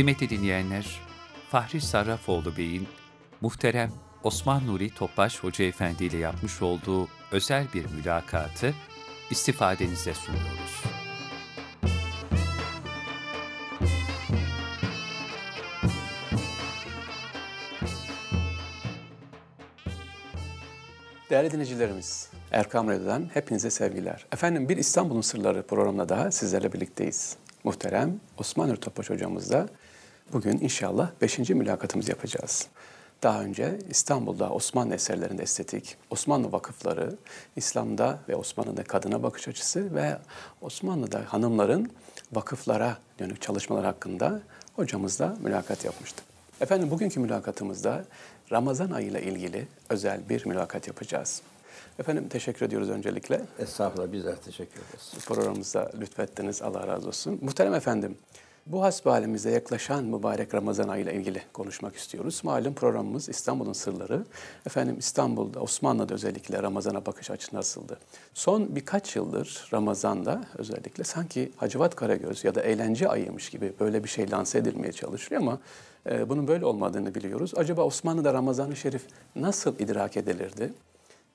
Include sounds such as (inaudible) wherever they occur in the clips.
Kıymetli dinleyenler, Fahri Sarrafoğlu Bey'in muhterem Osman Nuri Topbaş Hoca Efendi ile yapmış olduğu özel bir mülakatı istifadenize sunuyoruz. Değerli dinleyicilerimiz, Erkam Radyo'dan hepinize sevgiler. Efendim bir İstanbul'un Sırları programında daha sizlerle birlikteyiz. Muhterem Osman Nuri Topbaş hocamızla bugün inşallah beşinci mülakatımızı yapacağız. Daha önce İstanbul'da Osmanlı eserlerinde estetik, Osmanlı vakıfları, İslam'da ve Osmanlı'da kadına bakış açısı ve Osmanlı'da hanımların vakıflara dönük çalışmalar hakkında hocamızla mülakat yapmıştık. Efendim bugünkü mülakatımızda Ramazan ayı ile ilgili özel bir mülakat yapacağız. Efendim teşekkür ediyoruz öncelikle. Estağfurullah bizler teşekkür ederiz. Programımıza lütfettiniz. Allah razı olsun. Muhterem efendim, bu hasbihalimize yaklaşan mübarek Ramazan ayı ile ilgili konuşmak istiyoruz. Malum programımız İstanbul'un sırları. Efendim İstanbul'da, Osmanlı'da özellikle Ramazan'a bakış açısı nasıldı? Son birkaç yıldır Ramazan'da özellikle sanki Hacivat Karagöz ya da eğlence ayıymış gibi böyle bir şey lanse edilmeye çalışılıyor ama e, bunun böyle olmadığını biliyoruz. Acaba Osmanlı'da Ramazan-ı Şerif nasıl idrak edilirdi?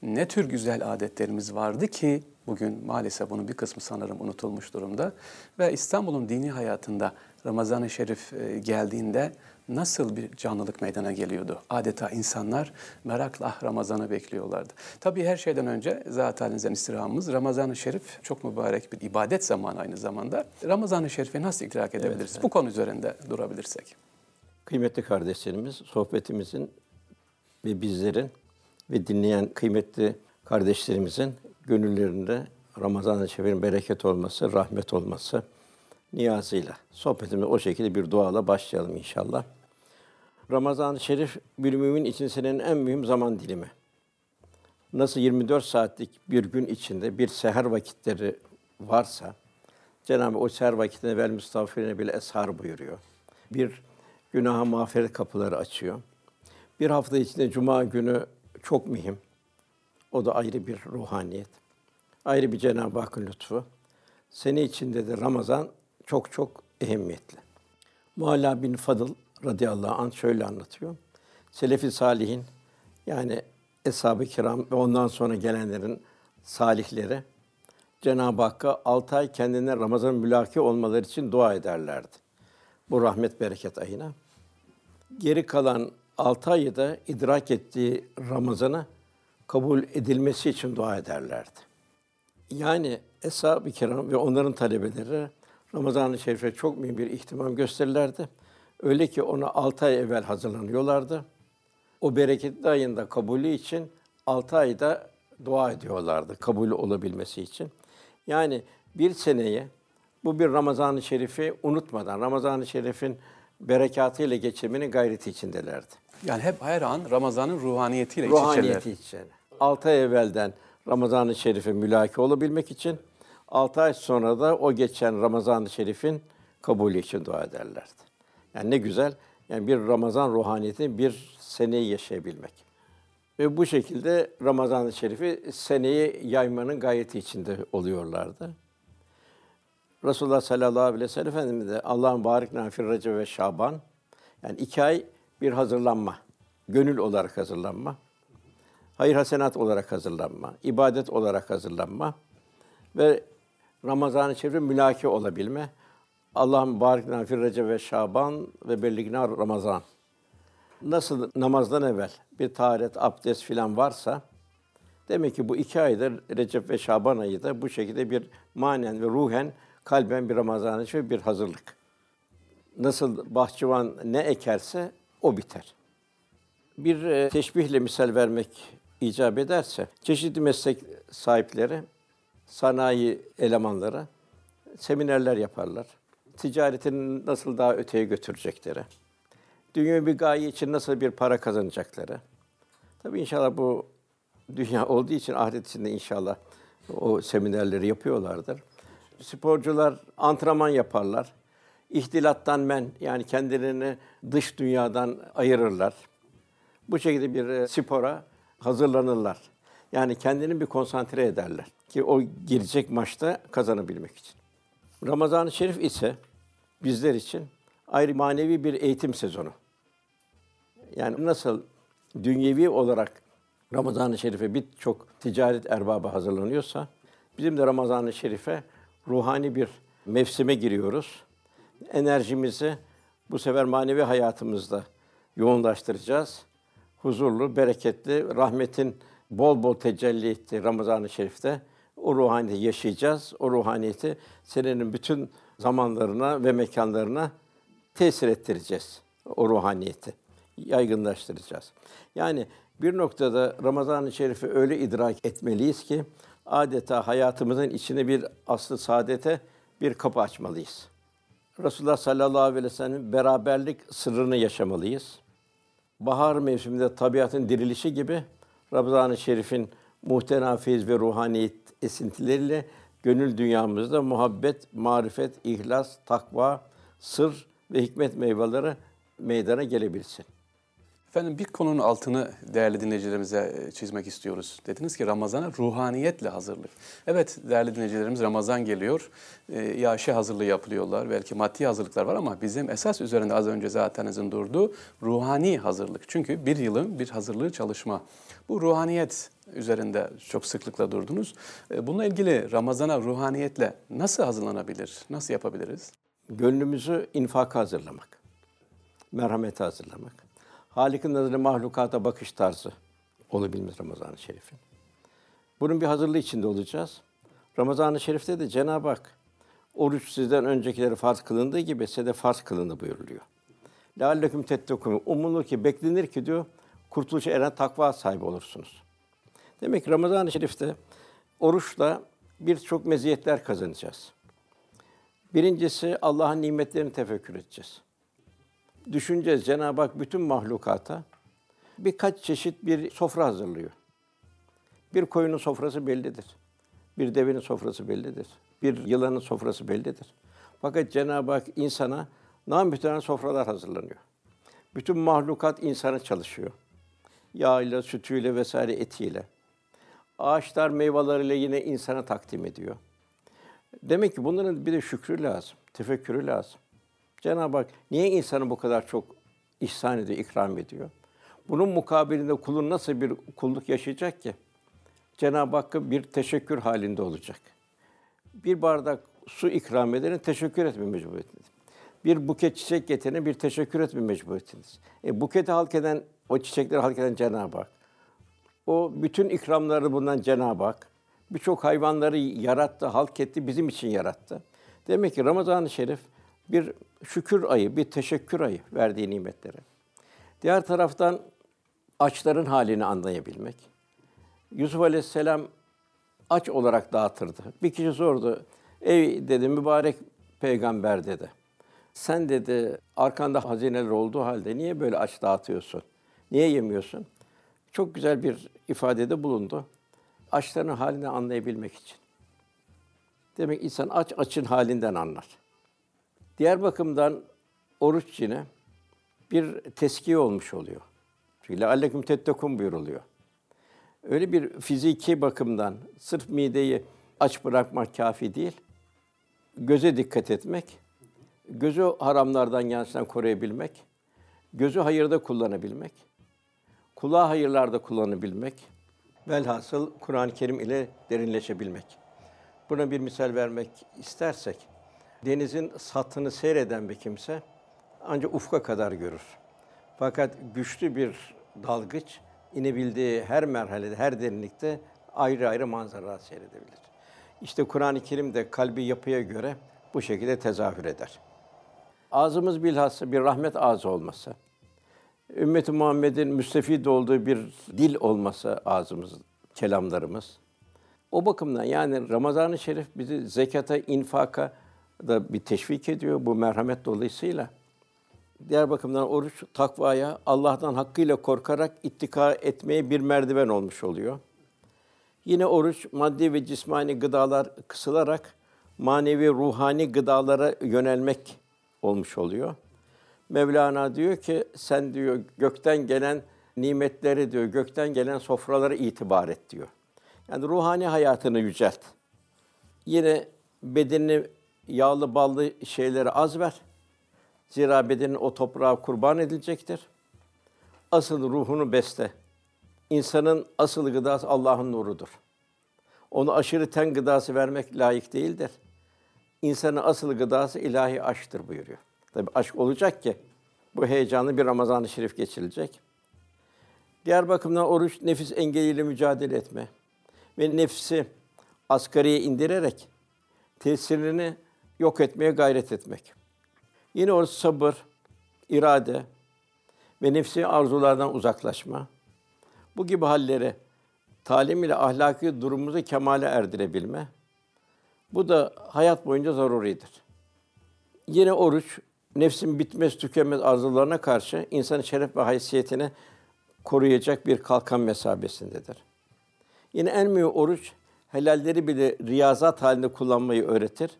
Ne tür güzel adetlerimiz vardı ki bugün maalesef bunun bir kısmı sanırım unutulmuş durumda. Ve İstanbul'un dini hayatında Ramazan-ı Şerif e, geldiğinde nasıl bir canlılık meydana geliyordu? Adeta insanlar merakla ah Ramazan'ı bekliyorlardı. Tabii her şeyden önce zat halinizden istirhamımız Ramazan-ı Şerif çok mübarek bir ibadet zamanı aynı zamanda. Ramazan-ı Şerif'i nasıl idrak edebiliriz? Evet, evet. Bu konu üzerinde durabilirsek. Kıymetli kardeşlerimiz, sohbetimizin ve bizlerin ve dinleyen kıymetli kardeşlerimizin gönüllerinde Ramazan-ı bereket olması, rahmet olması niyazıyla sohbetimize o şekilde bir duayla başlayalım inşallah. Ramazan-ı Şerif bir mümin için senin en mühim zaman dilimi. Nasıl 24 saatlik bir gün içinde bir seher vakitleri varsa, Cenab-ı o seher vakitinde vel müstağfirine bile eshar buyuruyor. Bir günaha mağfiret kapıları açıyor. Bir hafta içinde cuma günü çok mühim. O da ayrı bir ruhaniyet. Ayrı bir Cenab-ı Hakk'ın lütfu. Sene içinde de Ramazan çok çok ehemmiyetli. Mualla bin Fadıl radıyallahu anh şöyle anlatıyor. Selefi salihin yani eshab-ı kiram ve ondan sonra gelenlerin salihleri Cenab-ı Hakk'a altı ay kendine Ramazan mülaki olmaları için dua ederlerdi. Bu rahmet bereket ayına. Geri kalan altı ayı da idrak ettiği Ramazan'a kabul edilmesi için dua ederlerdi. Yani Eshab-ı Kiram ve onların talebeleri Ramazan-ı Şerif'e çok mühim bir ihtimam gösterirlerdi. Öyle ki ona altı ay evvel hazırlanıyorlardı. O bereketli ayında kabulü için altı ayda dua ediyorlardı kabul olabilmesi için. Yani bir seneye bu bir Ramazan-ı Şerif'i unutmadan, Ramazan-ı Şerif'in berekatıyla geçirmenin gayreti içindelerdi. Yani hep her an Ramazan'ın ruhaniyetiyle Ruhaniyeti için. Altı ay evvelden Ramazan-ı Şerif'e mülaki olabilmek için, altı ay sonra da o geçen Ramazan-ı Şerif'in kabulü için dua ederlerdi. Yani ne güzel, yani bir Ramazan ruhaniyetini bir seneyi yaşayabilmek. Ve bu şekilde Ramazan-ı Şerif'i seneyi yaymanın gayeti içinde oluyorlardı. Resulullah sallallahu aleyhi ve sellem Efendimiz de Allah'ın barik nafir ve Şaban yani iki ay bir hazırlanma, gönül olarak hazırlanma, hayır hasenat olarak hazırlanma, ibadet olarak hazırlanma ve Ramazan-ı Şerif'e mülaki olabilme. Allah'ın barik nafir Recep ve Şaban ve belligna Ramazan. Nasıl namazdan evvel bir taharet, abdest filan varsa, demek ki bu iki aydır Recep ve Şaban ayı da bu şekilde bir manen ve ruhen kalben bir Ramazan-ı Şerif bir hazırlık. Nasıl bahçıvan ne ekerse o biter. Bir e, teşbihle misal vermek icap ederse, çeşitli meslek sahipleri, sanayi elemanları seminerler yaparlar. Ticaretini nasıl daha öteye götürecekleri, dünya bir gaye için nasıl bir para kazanacakları. Tabii inşallah bu dünya olduğu için ahiret içinde inşallah o seminerleri yapıyorlardır. Sporcular antrenman yaparlar ihtilattan men yani kendilerini dış dünyadan ayırırlar. Bu şekilde bir e, spora hazırlanırlar. Yani kendini bir konsantre ederler ki o girecek maçta kazanabilmek için. Ramazan-ı Şerif ise bizler için ayrı manevi bir eğitim sezonu. Yani nasıl dünyevi olarak Ramazan-ı Şerif'e birçok ticaret erbabı hazırlanıyorsa, bizim de Ramazan-ı Şerif'e ruhani bir mevsime giriyoruz. Enerjimizi bu sefer manevi hayatımızda yoğunlaştıracağız. Huzurlu, bereketli, rahmetin bol bol tecelli ettiği Ramazan-ı Şerif'te o ruhaniyeti yaşayacağız. O ruhaniyeti senenin bütün zamanlarına ve mekanlarına tesir ettireceğiz. O ruhaniyeti yaygınlaştıracağız. Yani bir noktada Ramazan-ı Şerif'i öyle idrak etmeliyiz ki adeta hayatımızın içine bir aslı saadete bir kapı açmalıyız. Resulullah sallallahu aleyhi ve sellem beraberlik sırrını yaşamalıyız. Bahar mevsiminde tabiatın dirilişi gibi Ramazan-ı Şerif'in muhtemel feyiz ve ruhaniyet esintileriyle gönül dünyamızda muhabbet, marifet, ihlas, takva, sır ve hikmet meyveleri meydana gelebilsin. Efendim bir konunun altını değerli dinleyicilerimize e, çizmek istiyoruz. Dediniz ki Ramazan'a ruhaniyetle hazırlık. Evet değerli dinleyicilerimiz Ramazan geliyor. E, yaşı hazırlığı yapılıyorlar. Belki maddi hazırlıklar var ama bizim esas üzerinde az önce zatenizin durduğu ruhani hazırlık. Çünkü bir yılın bir hazırlığı çalışma. Bu ruhaniyet üzerinde çok sıklıkla durdunuz. E, bununla ilgili Ramazan'a ruhaniyetle nasıl hazırlanabilir? Nasıl yapabiliriz? Gönlümüzü infaka hazırlamak. Merhamete hazırlamak Halik'in nazarı mahlukata bakış tarzı olabilmez Ramazan-ı Şerif'in. Bunun bir hazırlığı içinde olacağız. Ramazan-ı Şerif'te de Cenab-ı Hak oruç sizden öncekileri farz kılındığı gibi size de farz kılındı buyuruluyor. لَاَلَّكُمْ تَتَّقُونَ Umulur ki, beklenir ki diyor, kurtuluşa eren takva sahibi olursunuz. Demek ki Ramazan-ı Şerif'te oruçla birçok meziyetler kazanacağız. Birincisi Allah'ın nimetlerini tefekkür edeceğiz düşüneceğiz. Cenab-ı Hak bütün mahlukata birkaç çeşit bir sofra hazırlıyor. Bir koyunun sofrası bellidir. Bir devenin sofrası bellidir. Bir yılanın sofrası bellidir. Fakat Cenab-ı Hak insana namühteren sofralar hazırlanıyor. Bütün mahlukat insana çalışıyor. Yağıyla, sütüyle vesaire etiyle. Ağaçlar meyveleriyle yine insana takdim ediyor. Demek ki bunların bir de şükrü lazım, tefekkürü lazım. Cenab-ı Hak niye insanı bu kadar çok ihsan ediyor, ikram ediyor? Bunun mukabilinde kulun nasıl bir kulluk yaşayacak ki? Cenab-ı Hakk'a bir teşekkür halinde olacak. Bir bardak su ikram edene teşekkür etme mecburiyetiniz. Bir buket çiçek getirene bir teşekkür etme mecburiyetiniz. E, buketi halk eden, o çiçekleri halk eden Cenab-ı Hak. O bütün ikramları bundan Cenab-ı Hak. Birçok hayvanları yarattı, halk etti, bizim için yarattı. Demek ki Ramazan-ı Şerif bir şükür ayı, bir teşekkür ayı verdiği nimetlere. Diğer taraftan açların halini anlayabilmek. Yusuf Aleyhisselam aç olarak dağıtırdı. Bir kişi sordu. Ey dedi mübarek peygamber dedi. Sen dedi arkanda hazineler olduğu halde niye böyle aç dağıtıyorsun? Niye yemiyorsun? Çok güzel bir ifadede bulundu. Açların halini anlayabilmek için. Demek insan aç açın halinden anlar. Diğer bakımdan oruç yine bir teskiye olmuş oluyor. Çünkü lealleküm tettekun buyuruluyor. Öyle bir fiziki bakımdan sırf mideyi aç bırakmak kafi değil. Göze dikkat etmek, gözü haramlardan yanlıştan koruyabilmek, gözü hayırda kullanabilmek, kulağı hayırlarda kullanabilmek, velhasıl Kur'an-ı Kerim ile derinleşebilmek. Buna bir misal vermek istersek, denizin satını seyreden bir kimse ancak ufka kadar görür. Fakat güçlü bir dalgıç inebildiği her merhalede, her derinlikte ayrı ayrı manzaralar seyredebilir. İşte Kur'an-ı Kerim de kalbi yapıya göre bu şekilde tezahür eder. Ağzımız bilhassa bir rahmet ağzı olması, ümmeti Muhammed'in müstefid olduğu bir dil olması ağzımız, kelamlarımız. O bakımdan yani Ramazan-ı Şerif bizi zekata, infaka, da bir teşvik ediyor bu merhamet dolayısıyla. Diğer bakımdan oruç takvaya, Allah'tan hakkıyla korkarak ittika etmeye bir merdiven olmuş oluyor. Yine oruç maddi ve cismani gıdalar kısılarak manevi ruhani gıdalara yönelmek olmuş oluyor. Mevlana diyor ki sen diyor gökten gelen nimetleri diyor gökten gelen sofralara itibar et diyor. Yani ruhani hayatını yücelt. Yine bedenini yağlı ballı şeyleri az ver. Zira bedenin o toprağa kurban edilecektir. Asıl ruhunu besle. İnsanın asıl gıdası Allah'ın nurudur. Onu aşırı ten gıdası vermek layık değildir. İnsanın asıl gıdası ilahi aşktır buyuruyor. Tabi aşk olacak ki bu heyecanlı bir Ramazan-ı Şerif geçirilecek. Diğer bakımdan oruç nefis engeliyle mücadele etme ve nefsi asgariye indirerek tesirini yok etmeye gayret etmek. Yine o sabır, irade ve nefsi arzulardan uzaklaşma. Bu gibi halleri talim ile ahlaki durumumuzu kemale erdirebilme. Bu da hayat boyunca zaruridir. Yine oruç, nefsin bitmez tükenmez arzularına karşı insanın şeref ve haysiyetini koruyacak bir kalkan mesabesindedir. Yine en mühim oruç, helalleri bile riyazat halinde kullanmayı öğretir.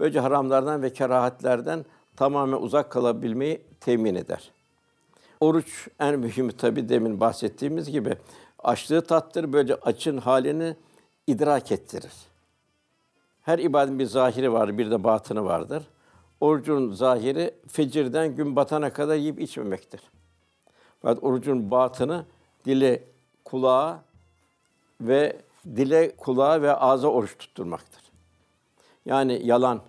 Böylece haramlardan ve kerahatlerden tamamen uzak kalabilmeyi temin eder. Oruç en mühimi tabi demin bahsettiğimiz gibi açlığı tattır, böyle açın halini idrak ettirir. Her ibadetin bir zahiri var, bir de batını vardır. Orucun zahiri fecirden gün batana kadar yiyip içmemektir. Fakat orucun batını dile, kulağa ve dile, kulağa ve ağza oruç tutturmaktır. Yani yalan,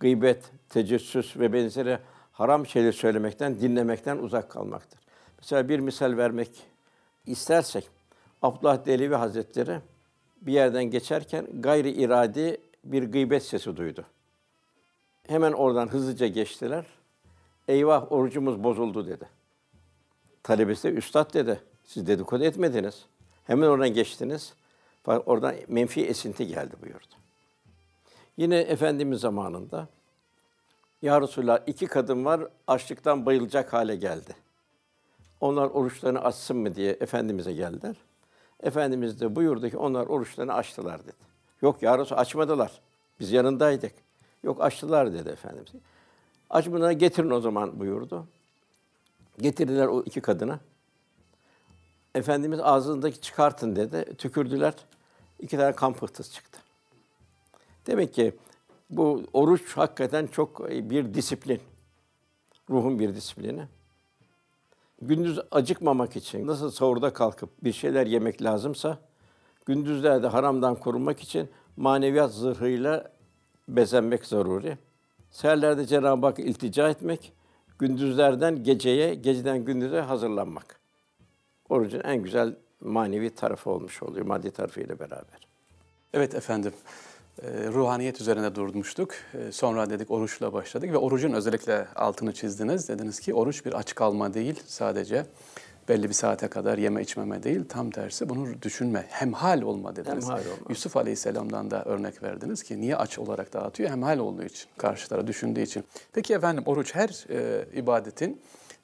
gıybet, tecessüs ve benzeri haram şeyleri söylemekten, dinlemekten uzak kalmaktır. Mesela bir misal vermek istersek, Abdullah Delevi Hazretleri bir yerden geçerken gayri iradi bir gıybet sesi duydu. Hemen oradan hızlıca geçtiler. Eyvah orucumuz bozuldu dedi. Talebesi de üstad dedi. Siz dedikodu etmediniz. Hemen oradan geçtiniz. Oradan menfi esinti geldi buyurdu. Yine Efendimiz zamanında Ya Resulallah iki kadın var açlıktan bayılacak hale geldi. Onlar oruçlarını açsın mı diye Efendimiz'e geldiler. Efendimiz de buyurdu ki onlar oruçlarını açtılar dedi. Yok ya Resulallah açmadılar. Biz yanındaydık. Yok açtılar dedi Efendimiz. Açmadan getirin o zaman buyurdu. Getirdiler o iki kadına. Efendimiz ağzındaki çıkartın dedi. Tükürdüler. İki tane kan pıhtısı çıktı. Demek ki bu oruç hakikaten çok bir disiplin. Ruhun bir disiplini. Gündüz acıkmamak için nasıl sahurda kalkıp bir şeyler yemek lazımsa, gündüzlerde haramdan korunmak için maneviyat zırhıyla bezenmek zaruri. Seherlerde Cenab-ı Hak iltica etmek, gündüzlerden geceye, geceden gündüze hazırlanmak. Orucun en güzel manevi tarafı olmuş oluyor, maddi tarafıyla beraber. Evet efendim, e, ruhaniyet üzerine durmuştuk. E, sonra dedik oruçla başladık ve orucun özellikle altını çizdiniz. Dediniz ki oruç bir aç kalma değil sadece belli bir saate kadar yeme içmeme değil, tam tersi bunu düşünme, hemhal olma dediniz. Hemhal olma. Yusuf Aleyhisselam'dan da örnek verdiniz ki niye aç olarak dağıtıyor? Hemhal olduğu için, karşılara düşündüğü için. Peki efendim oruç her e, ibadetin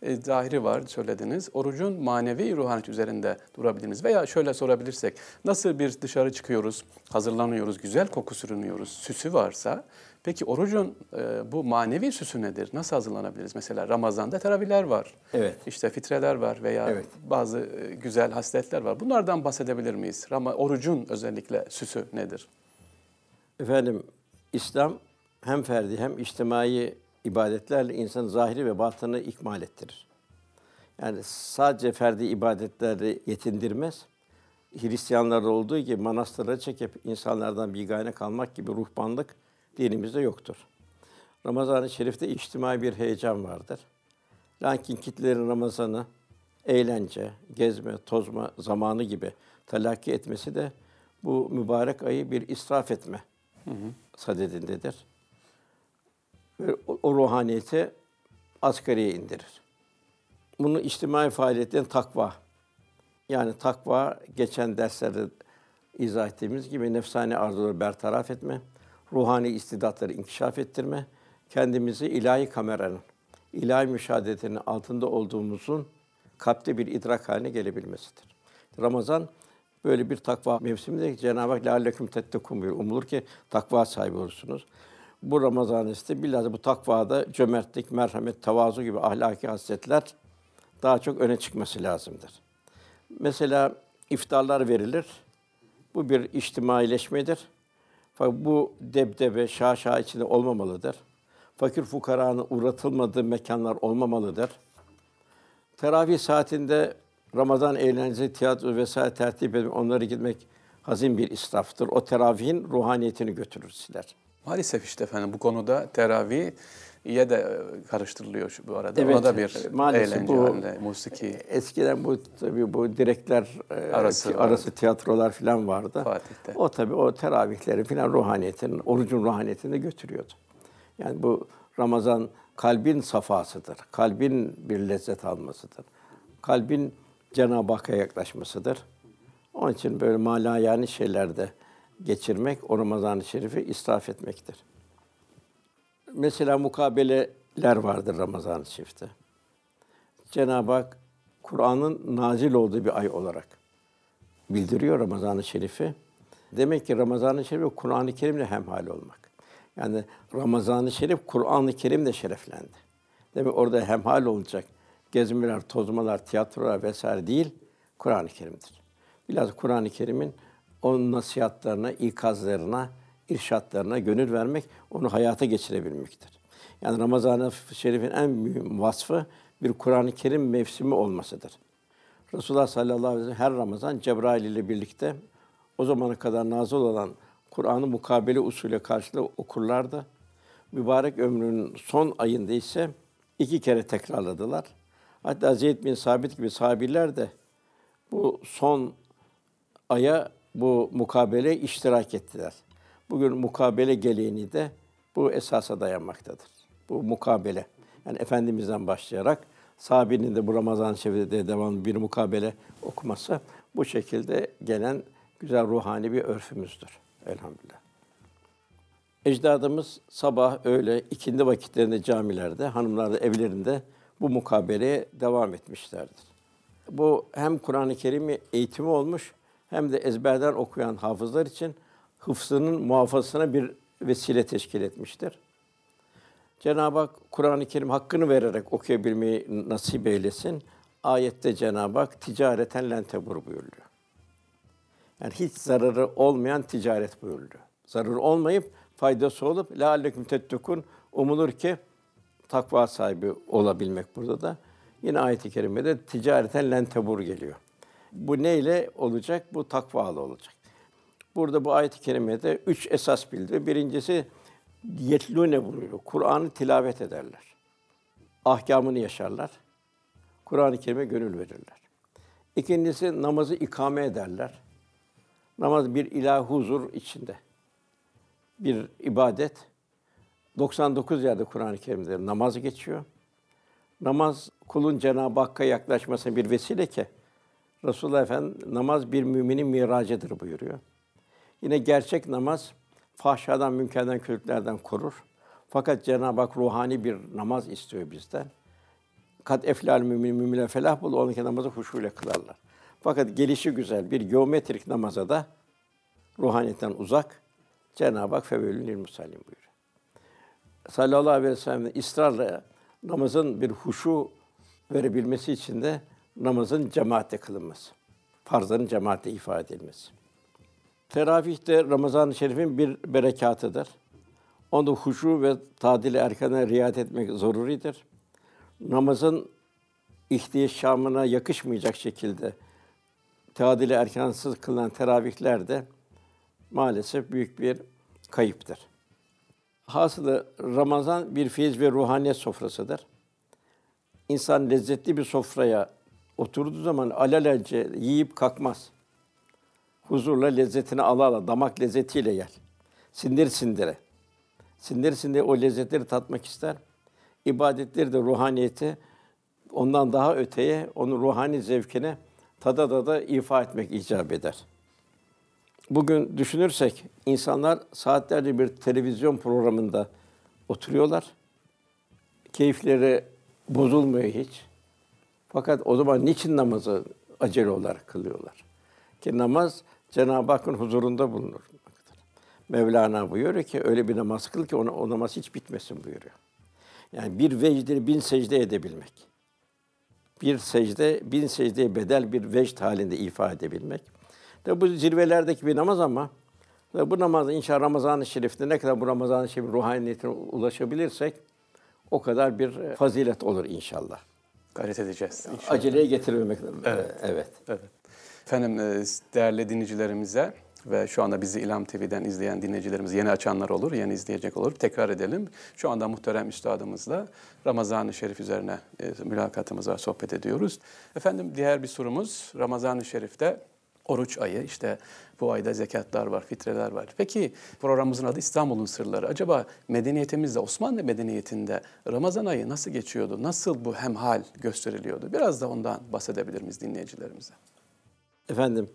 e, zahiri var söylediniz. Orucun manevi ruhaniyet üzerinde durabiliriz. Veya şöyle sorabilirsek, nasıl bir dışarı çıkıyoruz, hazırlanıyoruz, güzel koku sürünüyoruz, süsü varsa, peki orucun e, bu manevi süsü nedir? Nasıl hazırlanabiliriz? Mesela Ramazan'da teravihler var, evet. işte fitreler var veya evet. bazı e, güzel hasletler var. Bunlardan bahsedebilir miyiz? Rama, orucun özellikle süsü nedir? Efendim, İslam hem ferdi hem içtimai ibadetlerle insanın zahiri ve batını ikmal ettirir. Yani sadece ferdi ibadetlerle yetindirmez. Hristiyanlarda olduğu gibi manastıra çekip insanlardan bigane kalmak gibi ruhbanlık dinimizde yoktur. Ramazan-ı Şerif'te içtimai bir heyecan vardır. Lakin kitlerin Ramazan'ı eğlence, gezme, tozma zamanı gibi telakki etmesi de bu mübarek ayı bir israf etme hı hı. sadedindedir ve o, o ruhaniyeti asgariye indirir. Bunu içtimai faaliyetten takva. Yani takva geçen derslerde izah ettiğimiz gibi nefsani arzuları bertaraf etme, ruhani istidatları inkişaf ettirme, kendimizi ilahi kameranın, ilahi müşahadetinin altında olduğumuzun kalpte bir idrak haline gelebilmesidir. Ramazan böyle bir takva mevsiminde Cenab-ı Hak lealleküm tettekûn buyuruyor. Umulur ki takva sahibi olursunuz bu Ramazan işte bilhassa bu takvada cömertlik, merhamet, tevazu gibi ahlaki hasletler daha çok öne çıkması lazımdır. Mesela iftarlar verilir. Bu bir içtimaileşmedir. Fakat bu debdebe, şaşa içinde olmamalıdır. fakir fukaranın uğratılmadığı mekanlar olmamalıdır. Teravih saatinde Ramazan eğlencesi, tiyatro vesaire tertip edip onları gitmek hazin bir israftır. O teravihin ruhaniyetini götürür siler. Maalesef işte efendim bu konuda teravih ye de e, karıştırılıyor şu bu arada. Evet, Ona da bir maalesef eğlence bu- halinde, musiki Eskiden bu tabii bu direkler e, Arası arası, tiyatrolar falan vardı. Fatih'te. O tabii o teravihleri falan ruhaniyetinin, orucun ruhaniyetini götürüyordu. Yani bu Ramazan kalbin safasıdır. Kalbin bir lezzet almasıdır. Kalbin Cenab-ı Hakk'a yaklaşmasıdır. Onun için böyle mala yani şeylerde geçirmek, o Ramazan-ı Şerif'i israf etmektir. Mesela mukabeleler vardır Ramazan-ı Şerif'te. Cenab-ı Hak Kur'an'ın nazil olduğu bir ay olarak bildiriyor Ramazan-ı Şerif'i. Demek ki Ramazan-ı Şerif Kur'an-ı Kerim'le hemhal olmak. Yani Ramazan-ı Şerif Kur'an-ı Kerim'le şereflendi. Demek orada hemhal olacak gezmeler, tozmalar, tiyatrolar vesaire değil, Kur'an-ı Kerim'dir. Biraz Kur'an-ı Kerim'in o nasihatlarına, ikazlarına, irşatlarına gönül vermek, onu hayata geçirebilmektir. Yani Ramazan-ı Şerif'in en mühim vasfı bir Kur'an-ı Kerim mevsimi olmasıdır. Resulullah sallallahu aleyhi ve sellem her Ramazan Cebrail ile birlikte o zamana kadar nazil olan Kur'an'ı mukabele usulü karşılığı okurlardı. Mübarek ömrünün son ayında ise iki kere tekrarladılar. Hatta Zeyd bin Sabit gibi sahabiler de bu son aya bu mukabele iştirak ettiler. Bugün mukabele geleneği de bu esasa dayanmaktadır. Bu mukabele. Yani Efendimiz'den başlayarak sahabenin de bu Ramazan-ı Şerif'te devamlı bir mukabele okuması bu şekilde gelen güzel ruhani bir örfümüzdür. Elhamdülillah. Ecdadımız sabah, öğle, ikindi vakitlerinde camilerde, hanımlar da evlerinde bu mukabeleye devam etmişlerdir. Bu hem Kur'an-ı Kerim'i eğitimi olmuş hem de ezberden okuyan hafızlar için hıfzının muhafazasına bir vesile teşkil etmiştir. Cenab-ı Hak Kur'an-ı Kerim hakkını vererek okuyabilmeyi nasip eylesin. Ayette Cenab-ı Hak ticareten lentebur buyuruyor. Yani hiç zararı olmayan ticaret buyuruyor. Zararı olmayıp faydası olup la aleyküm tettekun umulur ki takva sahibi olabilmek burada da. Yine ayet-i kerimede ticareten lentebur geliyor. Bu neyle olacak? Bu takvalı olacak. Burada bu ayet-i kerimede üç esas bildiriyor. Birincisi yetlune buyuruyor. Kur'an'ı tilavet ederler. Ahkamını yaşarlar. Kur'an-ı Kerim'e gönül verirler. İkincisi namazı ikame ederler. Namaz bir ilah huzur içinde. Bir ibadet. 99 yerde Kur'an-ı Kerim'de namaz geçiyor. Namaz kulun Cenab-ı Hakk'a yaklaşmasına bir vesile ki Resulullah Efendimiz namaz bir müminin miracıdır buyuruyor. Yine gerçek namaz fahşadan, münkerden, kötülüklerden korur. Fakat Cenab-ı Hak ruhani bir namaz istiyor bizden. Kat eflal mümin mümine felah bul, onunki namazı huşuyla kılarlar. Fakat gelişi güzel bir geometrik namaza da ruhaniyetten uzak Cenab-ı Hak fevelül lil musallin buyuruyor. Sallallahu aleyhi ve sellem ısrarla namazın bir huşu verebilmesi için de namazın cemaatle kılınması. Farzların cemaatle ifade edilmesi. Teravih de Ramazan-ı Şerif'in bir berekatıdır. Onda huşu ve tadil-i erkana riayet etmek zoruridir. Namazın ihtişamına yakışmayacak şekilde tadil-i erkansız kılınan teravihler de maalesef büyük bir kayıptır. Hasılı Ramazan bir feyiz ve ruhaniyet sofrasıdır. İnsan lezzetli bir sofraya oturduğu zaman alelacele yiyip kalkmaz. Huzurla lezzetini ala ala, damak lezzetiyle yer. Sindir sindire. Sindir sindire o lezzetleri tatmak ister. İbadetleri de ruhaniyeti ondan daha öteye, onun ruhani zevkine tada da da ifa etmek icap eder. Bugün düşünürsek insanlar saatlerce bir televizyon programında oturuyorlar. Keyifleri bozulmuyor hiç. Fakat o zaman niçin namazı acele olarak kılıyorlar? Ki namaz Cenab-ı Hakk'ın huzurunda bulunur. Mevlana buyuruyor ki öyle bir namaz kıl ki ona, o namaz hiç bitmesin buyuruyor. Yani bir vecdini bin secde edebilmek. Bir secde, bin secdeye bedel bir vecd halinde ifade edebilmek. Tabi bu zirvelerdeki bir namaz ama Ve bu namazda inşallah Ramazan-ı Şerif'te ne kadar bu Ramazan-ı Şerif ruhaniyetine ulaşabilirsek o kadar bir e, fazilet olur inşallah. Gayret edeceğiz inşallah. Aceleye getirmemek lazım. Evet. evet. Evet. Efendim e, değerli dinleyicilerimize ve şu anda bizi İlham TV'den izleyen dinleyicilerimiz yeni açanlar olur, yeni izleyecek olur. Tekrar edelim. Şu anda muhterem üstadımızla Ramazan-ı Şerif üzerine e, mülakatımız var, sohbet ediyoruz. Efendim diğer bir sorumuz Ramazan-ı Şerif'te oruç ayı işte bu ayda zekatlar var, fitreler var. Peki programımızın adı İstanbul'un sırları. Acaba medeniyetimizde, Osmanlı medeniyetinde Ramazan ayı nasıl geçiyordu? Nasıl bu hemhal gösteriliyordu? Biraz da ondan bahsedebilir miyiz dinleyicilerimize? Efendim,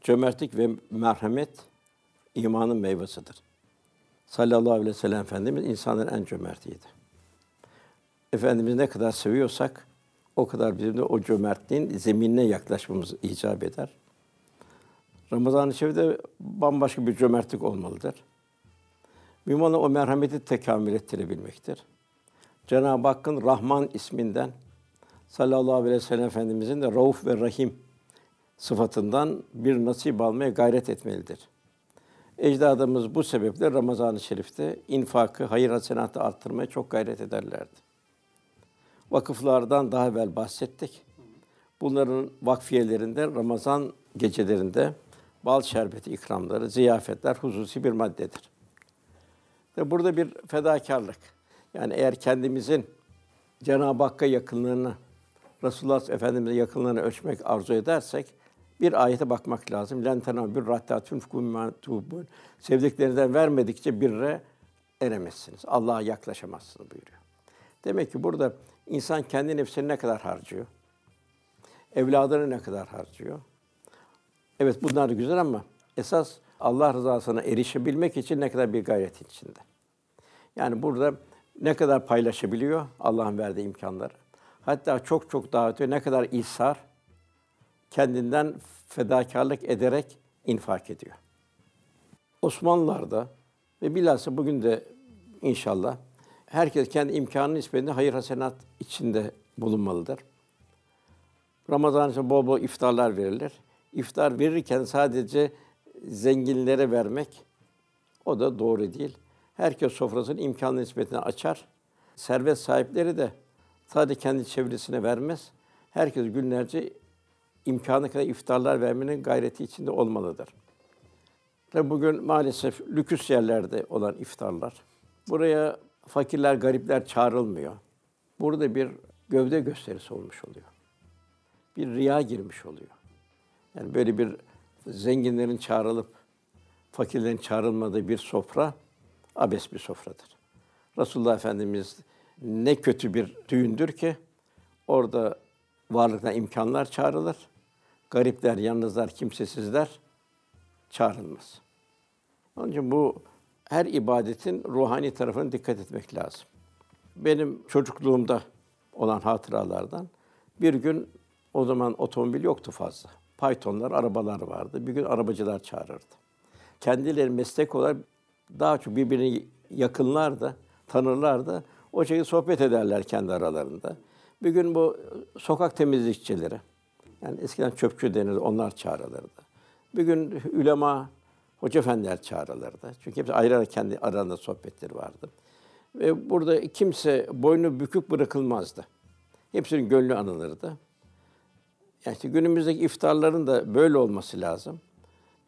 cömertlik ve merhamet imanın meyvesidir. Sallallahu aleyhi ve sellem Efendimiz insanların en cömertiydi. Efendimiz ne kadar seviyorsak o kadar bizim de o cömertliğin zeminine yaklaşmamız icap eder. Ramazan-ı Şerif'te bambaşka bir cömertlik olmalıdır. Mümin o merhameti tekamül ettirebilmektir. Cenab-ı Hakk'ın Rahman isminden sallallahu aleyhi ve sellem Efendimizin de Rauf ve Rahim sıfatından bir nasip almaya gayret etmelidir. Ecdadımız bu sebeple Ramazan-ı Şerif'te infakı, hayır hasenatı arttırmaya çok gayret ederlerdi. Vakıflardan daha evvel bahsettik. Bunların vakfiyelerinde Ramazan gecelerinde bal şerbeti ikramları, ziyafetler hususi bir maddedir. Ve burada bir fedakarlık. Yani eğer kendimizin Cenab-ı Hakk'a yakınlığını, Resulullah Efendimiz'e yakınlığını ölçmek arzu edersek bir ayete bakmak lazım. Len tenabür rahtatun tubun. Sevdiklerinden vermedikçe birre eremezsiniz. Allah'a yaklaşamazsınız buyuruyor. Demek ki burada insan kendi nefsini ne kadar harcıyor? Evladını ne kadar harcıyor? Evet bunlar güzel ama esas Allah rızasına erişebilmek için ne kadar bir gayret içinde. Yani burada ne kadar paylaşabiliyor Allah'ın verdiği imkanları. Hatta çok çok daha öte ne kadar ishar kendinden fedakarlık ederek infak ediyor. Osmanlılar'da ve bilhassa bugün de inşallah herkes kendi imkanı nispetinde hayır hasenat içinde bulunmalıdır. Ramazan için bol bol iftarlar verilir. İftar verirken sadece zenginlere vermek o da doğru değil. Herkes sofrasının imkanı nispetine açar. Servet sahipleri de sadece kendi çevresine vermez. Herkes günlerce imkanı kadar iftarlar vermenin gayreti içinde olmalıdır. Tabi bugün maalesef lüküs yerlerde olan iftarlar. Buraya fakirler, garipler çağrılmıyor. Burada bir gövde gösterisi olmuş oluyor. Bir riya girmiş oluyor. Yani böyle bir zenginlerin çağrılıp fakirlerin çağrılmadığı bir sofra abes bir sofradır. Resulullah Efendimiz ne kötü bir düğündür ki orada varlıktan imkanlar çağrılır. Garipler, yalnızlar, kimsesizler çağrılmaz. Onun için bu her ibadetin ruhani tarafına dikkat etmek lazım. Benim çocukluğumda olan hatıralardan bir gün o zaman otomobil yoktu fazla. Pythonlar, arabalar vardı. Bir gün arabacılar çağırırdı. Kendileri meslek olarak daha çok birbirini yakınlar tanırlar da o şekilde sohbet ederler kendi aralarında. Bir gün bu sokak temizlikçileri, yani eskiden çöpçü denirdi, onlar çağrılırdı. Bir gün ülema, hoca efendiler çağrılırdı. Çünkü hepsi ayrı ayrı kendi aralarında sohbetleri vardı. Ve burada kimse boynu bükük bırakılmazdı. Hepsinin gönlü anılırdı. Yani işte günümüzdeki iftarların da böyle olması lazım.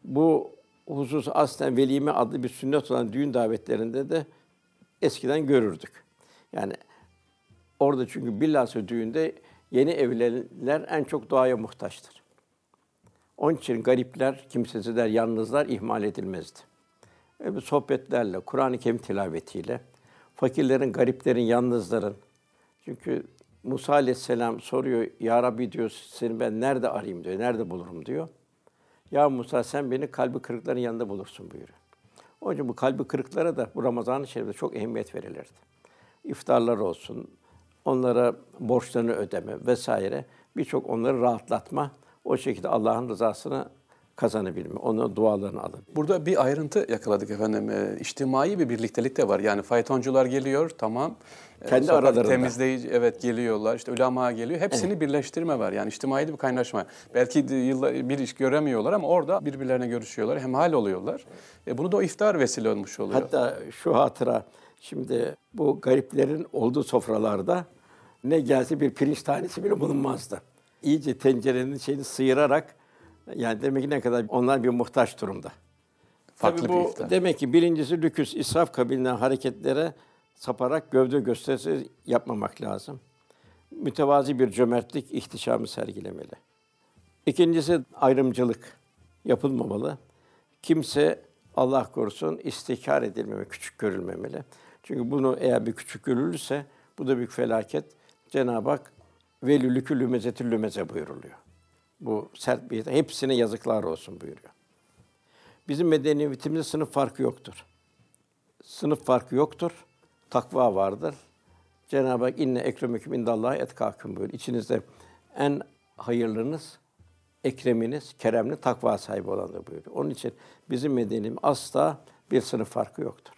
Bu husus aslen velime adlı bir sünnet olan düğün davetlerinde de eskiden görürdük. Yani orada çünkü bilhassa düğünde yeni evliler en çok duaya muhtaçtır. Onun için garipler, kimsesizler, yalnızlar ihmal edilmezdi. Ve sohbetlerle, Kur'an-ı Kerim tilavetiyle, fakirlerin, gariplerin, yalnızların, çünkü Musa aleyhisselam soruyor, Ya Rabbi diyor, seni ben nerede arayayım diyor, nerede bulurum diyor. Ya Musa sen beni kalbi kırıkların yanında bulursun buyuruyor. Onun için bu kalbi kırıklara da bu Ramazan-ı Şerif'te çok ehemmiyet verilirdi. İftarlar olsun, onlara borçlarını ödeme vesaire birçok onları rahatlatma, o şekilde Allah'ın rızasını kazanabilme, onu dualarını alın. Burada bir ayrıntı yakaladık efendim. E, içtimai bir birliktelik de var. Yani faytoncular geliyor, tamam. E, Kendi aralarında. Temizleyici, evet geliyorlar. İşte ulema geliyor. Hepsini birleştirme var. Yani içtimai bir kaynaşma. Belki yıllar bir iş göremiyorlar ama orada birbirlerine görüşüyorlar. Hemhal oluyorlar. E, bunu da o iftar vesile olmuş oluyor. Hatta şu hatıra, şimdi bu gariplerin olduğu sofralarda ne gelse bir pirinç tanesi bile bulunmazdı. İyice tencerenin şeyini sıyırarak, yani demek ki ne kadar onlar bir muhtaç durumda. Farklı Tabii bir bu iftar. demek ki birincisi lüküs, israf kabilinden hareketlere saparak gövde gösterisi yapmamak lazım. Mütevazi bir cömertlik, ihtişamı sergilemeli. İkincisi ayrımcılık yapılmamalı. Kimse Allah korusun istikar edilmemeli, küçük görülmemeli. Çünkü bunu eğer bir küçük görülürse bu da büyük felaket. Cenab-ı Hak velülükü lümezetül lümeze buyuruluyor. Bu sert bir hepsine yazıklar olsun buyuruyor. Bizim medeniyetimizde sınıf farkı yoktur. Sınıf farkı yoktur. Takva vardır. Cenab-ı Hak inne ekremeküm indallahi etkâküm buyuruyor. İçinizde en hayırlınız, ekreminiz, keremli, takva sahibi olandır buyuruyor. Onun için bizim medeniyetimiz asla bir sınıf farkı yoktur.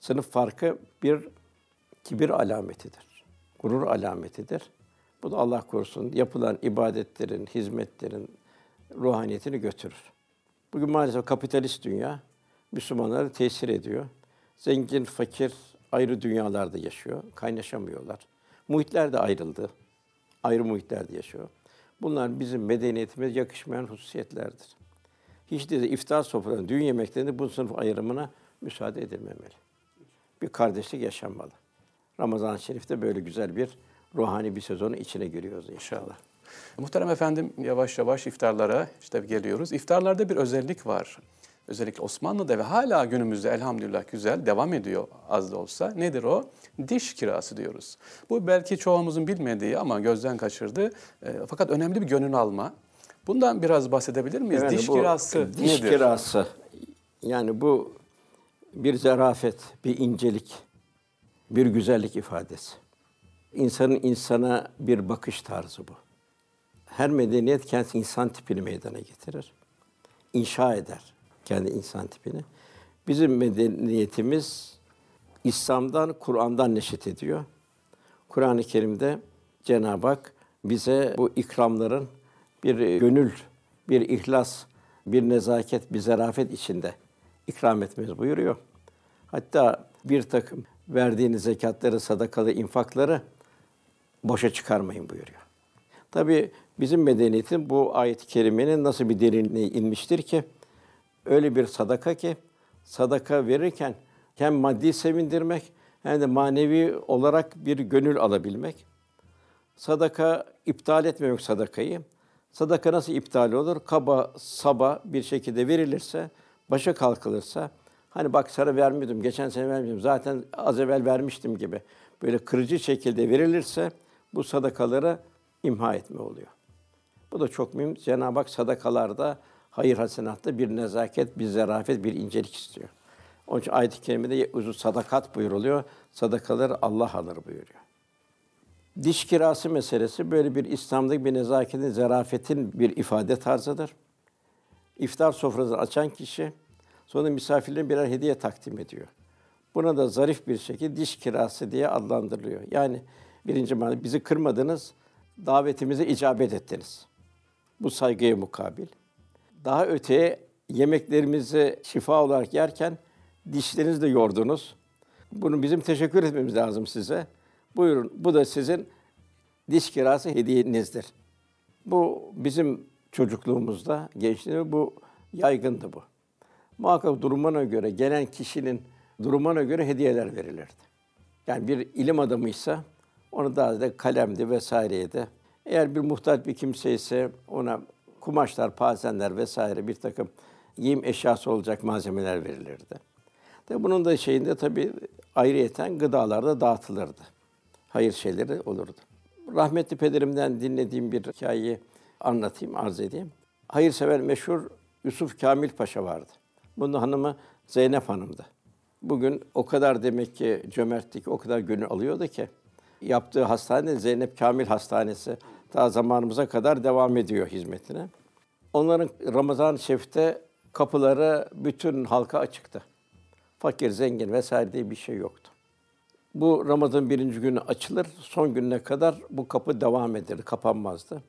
Sınıf farkı bir kibir alametidir. Gurur alametidir. Bu da Allah korusun yapılan ibadetlerin, hizmetlerin ruhaniyetini götürür. Bugün maalesef kapitalist dünya Müslümanları tesir ediyor. Zengin, fakir ayrı dünyalarda yaşıyor. Kaynaşamıyorlar. Muhitler de ayrıldı. Ayrı muhitlerde yaşıyor. Bunlar bizim medeniyetimize yakışmayan hususiyetlerdir. Hiç de iftar sofralarında, düğün yemeklerinde bu sınıf ayrımına müsaade edilmemeli. Bir kardeşlik yaşanmalı. Ramazan-ı Şerif'te böyle güzel bir ruhani bir sezonun içine giriyoruz inşallah. Muhterem efendim yavaş yavaş iftarlara işte geliyoruz. İftarlarda bir özellik var. Özellikle Osmanlı'da ve hala günümüzde elhamdülillah güzel devam ediyor az da olsa. Nedir o? Diş kirası diyoruz. Bu belki çoğumuzun bilmediği ama gözden kaçırdı. E, fakat önemli bir gönül alma. Bundan biraz bahsedebilir miyiz? Yani diş kirası diş nedir? kirası yani bu bir zarafet, bir incelik, bir güzellik ifadesi. İnsanın insana bir bakış tarzı bu. Her medeniyet kendi insan tipini meydana getirir. İnşa eder kendi insan tipini. Bizim medeniyetimiz İslam'dan, Kur'an'dan neşet ediyor. Kur'an-ı Kerim'de Cenab-ı Hak bize bu ikramların bir gönül, bir ihlas, bir nezaket, bir zarafet içinde ikram etmemiz buyuruyor. Hatta bir takım verdiğiniz zekatları, sadakalı, infakları boşa çıkarmayın buyuruyor. Tabii bizim medeniyetin bu ayet-i kerimenin nasıl bir derinliğe inmiştir ki öyle bir sadaka ki sadaka verirken hem maddi sevindirmek hem de manevi olarak bir gönül alabilmek. Sadaka iptal etmemek sadakayı. Sadaka nasıl iptal olur? Kaba, saba bir şekilde verilirse, başa kalkılırsa, hani bak sana vermiyordum, geçen sene vermiyordum, zaten az evvel vermiştim gibi böyle kırıcı şekilde verilirse bu sadakaları imha etme oluyor. Bu da çok mühim. Cenab-ı Hak sadakalarda, hayır hasenatta bir nezaket, bir zarafet, bir incelik istiyor. Onun için ayet-i kerimede uzun sadakat buyuruluyor. Sadakaları Allah alır buyuruyor. Diş kirası meselesi böyle bir İslam'daki bir nezaketin, zarafetin bir ifade tarzıdır. İftar sofrasını açan kişi sonra misafirlerine birer hediye takdim ediyor. Buna da zarif bir şekilde diş kirası diye adlandırılıyor. Yani birinci manada bizi kırmadınız, davetimize icabet ettiniz. Bu saygıya mukabil. Daha öteye yemeklerimizi şifa olarak yerken dişlerinizi de yordunuz. Bunu bizim teşekkür etmemiz lazım size. Buyurun, bu da sizin diş kirası hediyenizdir. Bu bizim çocukluğumuzda, gençliğimizde bu yaygındı bu. Muhakkak durumuna göre, gelen kişinin durumuna göre hediyeler verilirdi. Yani bir ilim adamıysa onu daha da kalemdi vesaireydi. Eğer bir muhtaç bir kimse ise ona kumaşlar, pazenler vesaire bir takım giyim eşyası olacak malzemeler verilirdi. Tabi bunun da şeyinde tabii ayrıyeten gıdalar da dağıtılırdı. Hayır şeyleri olurdu. Rahmetli pederimden dinlediğim bir hikayeyi anlatayım, arz edeyim. Hayırsever meşhur Yusuf Kamil Paşa vardı. Bunun hanımı Zeynep Hanım'dı. Bugün o kadar demek ki cömertlik, o kadar gönül alıyordu ki yaptığı hastane Zeynep Kamil Hastanesi daha zamanımıza kadar devam ediyor hizmetine. Onların Ramazan-ı Şerif'te kapıları bütün halka açıktı. Fakir, zengin vesaire diye bir şey yoktu. Bu Ramazan birinci günü açılır, son gününe kadar bu kapı devam eder, kapanmazdı.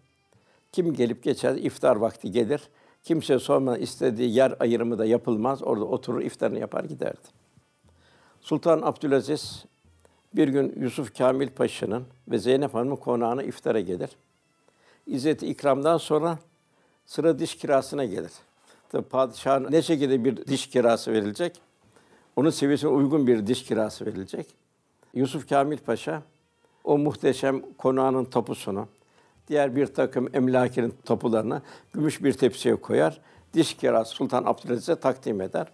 Kim gelip geçer, iftar vakti gelir. Kimse sormadan istediği yer ayrımı da yapılmaz. Orada oturur, iftarını yapar giderdi. Sultan Abdülaziz bir gün Yusuf Kamil Paşa'nın ve Zeynep Hanım'ın konağına iftara gelir. İzzet-i ikramdan sonra sıra diş kirasına gelir. Tabi padişahın ne şekilde bir diş kirası verilecek? Onun seviyesine uygun bir diş kirası verilecek. Yusuf Kamil Paşa o muhteşem konağının tapusunu, diğer bir takım emlakinin tapularını gümüş bir tepsiye koyar. Diş kirası Sultan Abdülaziz'e takdim eder.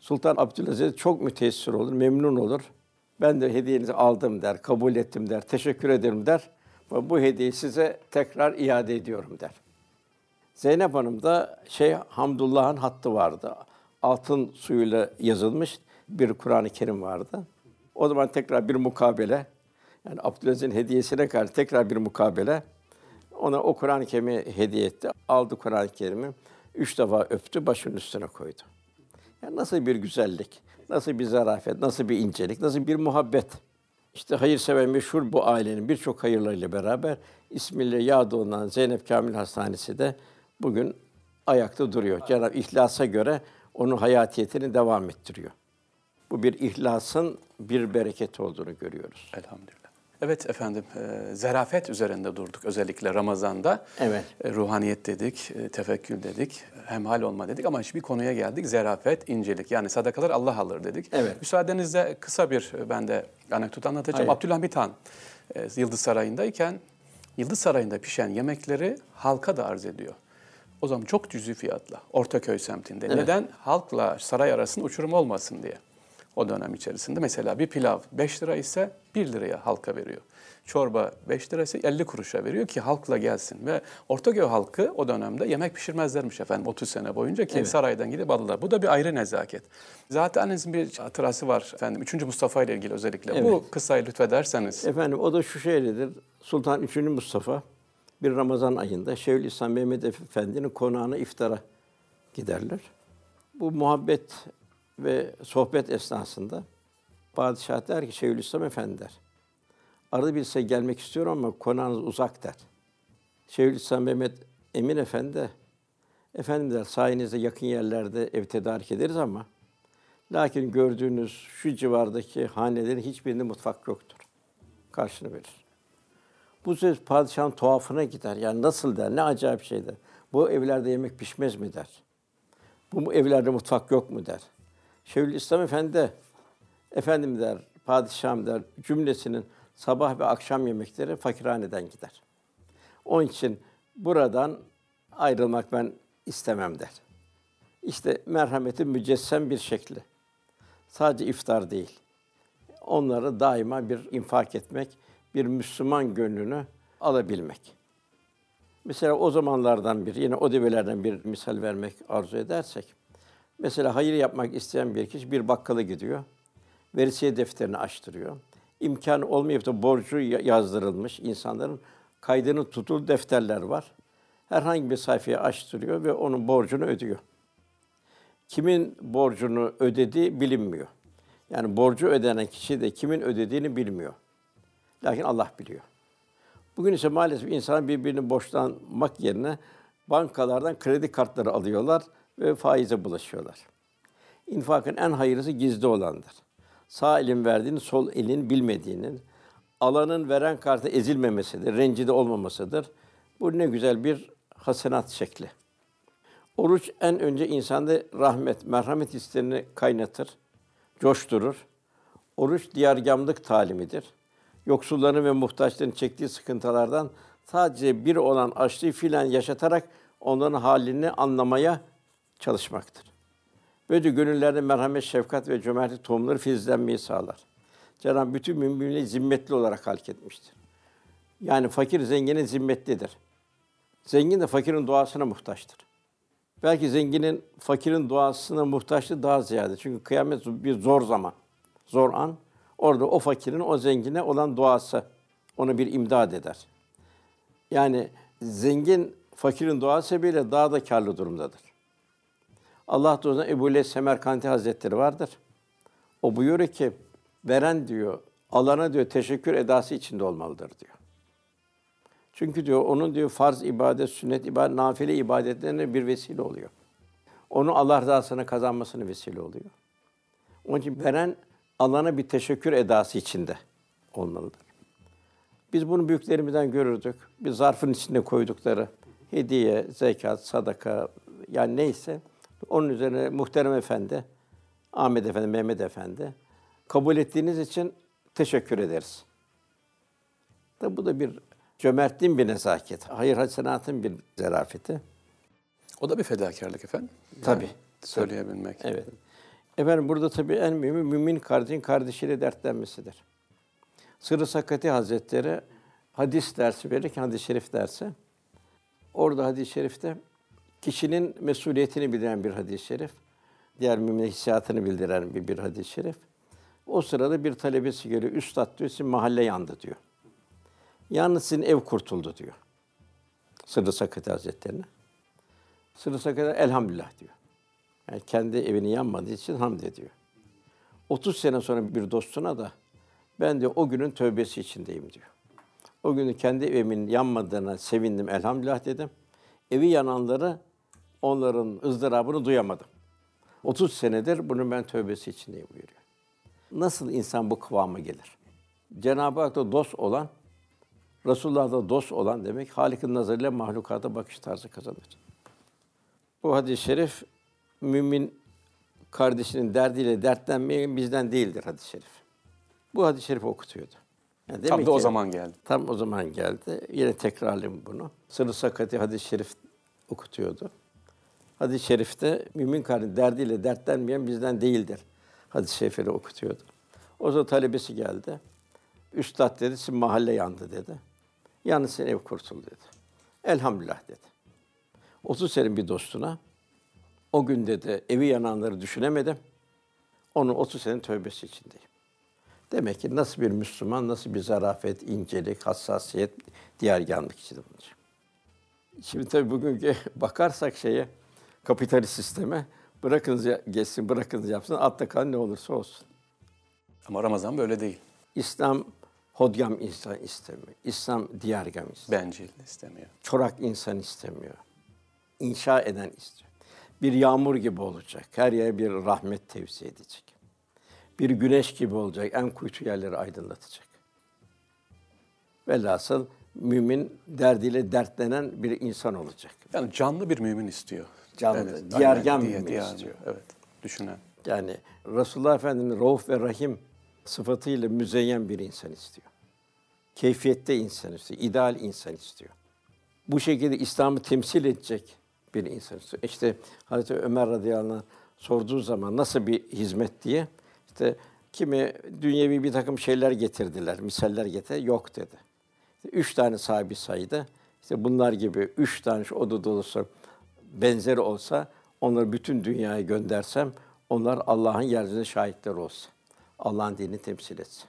Sultan Abdülaziz çok müteessir olur, memnun olur. Ben de hediyenizi aldım der, kabul ettim der, teşekkür ederim der. Bu hediyeyi size tekrar iade ediyorum der. Zeynep Hanım da şey Hamdullah'ın hattı vardı. Altın suyuyla yazılmış bir Kur'an-ı Kerim vardı. O zaman tekrar bir mukabele, yani Abdülaziz'in hediyesine karşı tekrar bir mukabele. Ona o Kur'an-ı Kerim'i hediye etti. Aldı Kur'an-ı Kerim'i, üç defa öptü, başının üstüne koydu. Yani nasıl bir güzellik, nasıl bir zarafet, nasıl bir incelik, nasıl bir muhabbet. İşte hayırsever meşhur bu ailenin birçok hayırlarıyla beraber ismiyle yad olunan Zeynep Kamil Hastanesi de bugün ayakta duruyor. Cenab-ı İhlas'a göre onun hayatiyetini devam ettiriyor. Bu bir ihlasın bir bereketi olduğunu görüyoruz. Elhamdülillah. Evet efendim, e, zerafet üzerinde durduk özellikle Ramazan'da. Evet. E, ruhaniyet dedik, e, tefekkür dedik, hemhal olma dedik ama bir konuya geldik. Zerafet, incelik. Yani sadakalar Allah alır dedik. Evet. Müsaadenizle kısa bir e, ben de anekdot anlatacağım. Hayır. Abdülhamit Han e, Yıldız Sarayı'ndayken Yıldız Sarayı'nda pişen yemekleri halka da arz ediyor. O zaman çok cüzi fiyatla Ortaköy semtinde. Evet. Neden? Halkla saray arasında uçurum olmasın diye. O dönem içerisinde mesela bir pilav 5 lira ise 1 liraya halka veriyor. Çorba 5 lira ise 50 kuruşa veriyor ki halkla gelsin. Ve Ortaköy halkı o dönemde yemek pişirmezlermiş efendim 30 sene boyunca ki Evet. saraydan gidip alırlar. Bu da bir ayrı nezaket. Zaten annenizin bir hatırası var efendim 3. Mustafa ile ilgili özellikle. Bu Evet. kıssayı lütfederseniz. Efendim o da şu şöyledir. Sultan 3. Mustafa bir Ramazan ayında Şeyhülislam Mehmet Efendi'nin konağına iftara giderler. Bu muhabbet ve sohbet esnasında padişah der ki Şeyhülislam Efendi der. Arada bir size gelmek istiyorum ama konağınız uzak der. Şeyhülislam Mehmet Emin Efendi de, efendim der sayenizde yakın yerlerde ev tedarik ederiz ama lakin gördüğünüz şu civardaki hanelerin hiçbirinde mutfak yoktur. Karşını verir. Bu söz padişahın tuhafına gider. Yani nasıl der, ne acayip şey der. Bu evlerde yemek pişmez mi der. Bu evlerde mutfak yok mu der. Şeyhülislam Efendi de, efendim der, padişahım der, cümlesinin sabah ve akşam yemekleri fakirhaneden gider. Onun için buradan ayrılmak ben istemem der. İşte merhametin mücessem bir şekli. Sadece iftar değil. Onları daima bir infak etmek, bir Müslüman gönlünü alabilmek. Mesela o zamanlardan bir, yine o devirlerden bir misal vermek arzu edersek, mesela hayır yapmak isteyen bir kişi bir bakkala gidiyor, verisiye defterini açtırıyor. İmkanı olmayıp da borcu ya- yazdırılmış insanların kaydını tutul defterler var. Herhangi bir sayfayı açtırıyor ve onun borcunu ödüyor. Kimin borcunu ödediği bilinmiyor. Yani borcu ödenen kişi de kimin ödediğini bilmiyor. Lakin Allah biliyor. Bugün ise maalesef insan birbirini borçlanmak yerine bankalardan kredi kartları alıyorlar ve faize bulaşıyorlar. İnfakın en hayırlısı gizli olandır. Sağ elin verdiğini sol elin bilmediğinin, alanın veren kartı ezilmemesidir, rencide olmamasıdır. Bu ne güzel bir hasenat şekli. Oruç en önce insanda rahmet, merhamet hislerini kaynatır, coşturur. Oruç diyargamlık talimidir. Yoksulların ve muhtaçların çektiği sıkıntılardan sadece bir olan açlığı filan yaşatarak onların halini anlamaya çalışmaktır. Böyle gönüllerde merhamet, şefkat ve cömertlik tohumları filizlenmeyi sağlar. Cenab-ı bütün müminleri zimmetli olarak halk etmiştir. Yani fakir zengine zimmetlidir. Zengin de fakirin duasına muhtaçtır. Belki zenginin fakirin duasına muhtaçlığı daha ziyade. Çünkü kıyamet bir zor zaman, zor an. Orada o fakirin o zengine olan duası ona bir imdad eder. Yani zengin fakirin dua sebebiyle daha da karlı durumdadır. Allah dostuna Ebu Leys Semerkandi Hazretleri vardır. O buyuruyor ki, veren diyor, alana diyor teşekkür edası içinde olmalıdır diyor. Çünkü diyor onun diyor farz ibadet, sünnet ibadet, nafile ibadetlerine bir vesile oluyor. Onu Allah rızasına kazanmasını vesile oluyor. Onun için veren alana bir teşekkür edası içinde olmalıdır. Biz bunu büyüklerimizden görürdük. Bir zarfın içinde koydukları hediye, zekat, sadaka yani neyse onun üzerine muhterem efendi, Ahmet Efendi, Mehmet Efendi kabul ettiğiniz için teşekkür ederiz. Tabi bu da bir cömertliğin bir nezaket, hayır hasenatın bir zarafeti. O da bir fedakarlık efendim. Tabii. Söyleyebilmek. Evet. Efendim burada tabii en mühimi mümin kardeşin kardeşiyle dertlenmesidir. Sırrı Sakati Hazretleri hadis dersi verirken hadis-i şerif dersi. Orada hadis-i şerifte kişinin mesuliyetini bildiren bir hadis-i şerif. Diğer mümin hissiyatını bildiren bir, bir hadis-i şerif. O sırada bir talebesi geliyor. Üstad diyor, sizin mahalle yandı diyor. Yalnız sizin ev kurtuldu diyor. Sırrı Sakati Hazretleri'ne. Sırrı Sakati elhamdülillah diyor. Yani kendi evinin yanmadığı için hamd ediyor. 30 sene sonra bir dostuna da ben de o günün tövbesi içindeyim diyor. O günü kendi evimin yanmadığına sevindim elhamdülillah dedim. Evi yananları onların ızdırabını duyamadım. 30 senedir bunun ben tövbesi içindeyim buyuruyor. Nasıl insan bu kıvama gelir? Cenab-ı Hak'ta dost olan, Resulullah'da dost olan demek Halik'in nazarıyla mahlukata bakış tarzı kazanır. Bu hadis-i şerif mümin kardeşinin derdiyle dertlenmeyen bizden değildir hadis-i şerif. Bu hadis-i şerif okutuyordu. Yani Tam da o zaman geldi. Tam o zaman geldi. Yine tekrarlayayım bunu. Sırrı Sakati hadis-i şerif okutuyordu. Hadis-i şerifte mümin kardeşinin derdiyle dertlenmeyen bizden değildir. Hadis-i şerifleri okutuyordu. O zaman talebesi geldi. Üstad dedi, sizin mahalle yandı dedi. Yalnız senin ev kurtuldu dedi. Elhamdülillah dedi. 30 senin bir dostuna o gün dedi evi yananları düşünemedim. Onun 30 senin tövbesi içindeyim. Demek ki nasıl bir Müslüman, nasıl bir zarafet, incelik, hassasiyet, diğerganlık içinde bulunacak. Şimdi tabii bugünkü (laughs) bakarsak şeye, kapitalist sisteme, bırakınız geçsin, bırakınız yapsın, altta kalan ne olursa olsun. Ama Ramazan böyle değil. İslam hodgam insan istemiyor. İslam diğergam istemiyor. Bencil istemiyor. Çorak insan istemiyor. İnşa eden istiyor. Bir yağmur gibi olacak. Her yere bir rahmet tevzi edecek. Bir güneş gibi olacak. En kuytu yerleri aydınlatacak. Velhasıl mümin derdiyle dertlenen bir insan olacak. Yani canlı bir mümin istiyor. Canlı, evet, diğergen mümin diğer, istiyor. Evet, düşünen. Yani Resulullah Efendimiz Rauf ve Rahim sıfatıyla müzeyyen bir insan istiyor. Keyfiyette insan istiyor, ideal insan istiyor. Bu şekilde İslam'ı temsil edecek bir insan istiyor. İşte Hazreti Ömer radıyallahu anh sorduğu zaman nasıl bir hizmet diye işte kimi dünyevi bir takım şeyler getirdiler, misaller getir, yok dedi. İşte üç tane sahibi saydı. İşte bunlar gibi üç tane şu oda dolusu benzeri olsa onları bütün dünyaya göndersem onlar Allah'ın yeryüzünde şahitler olsa. Allah'ın dinini temsil etsin.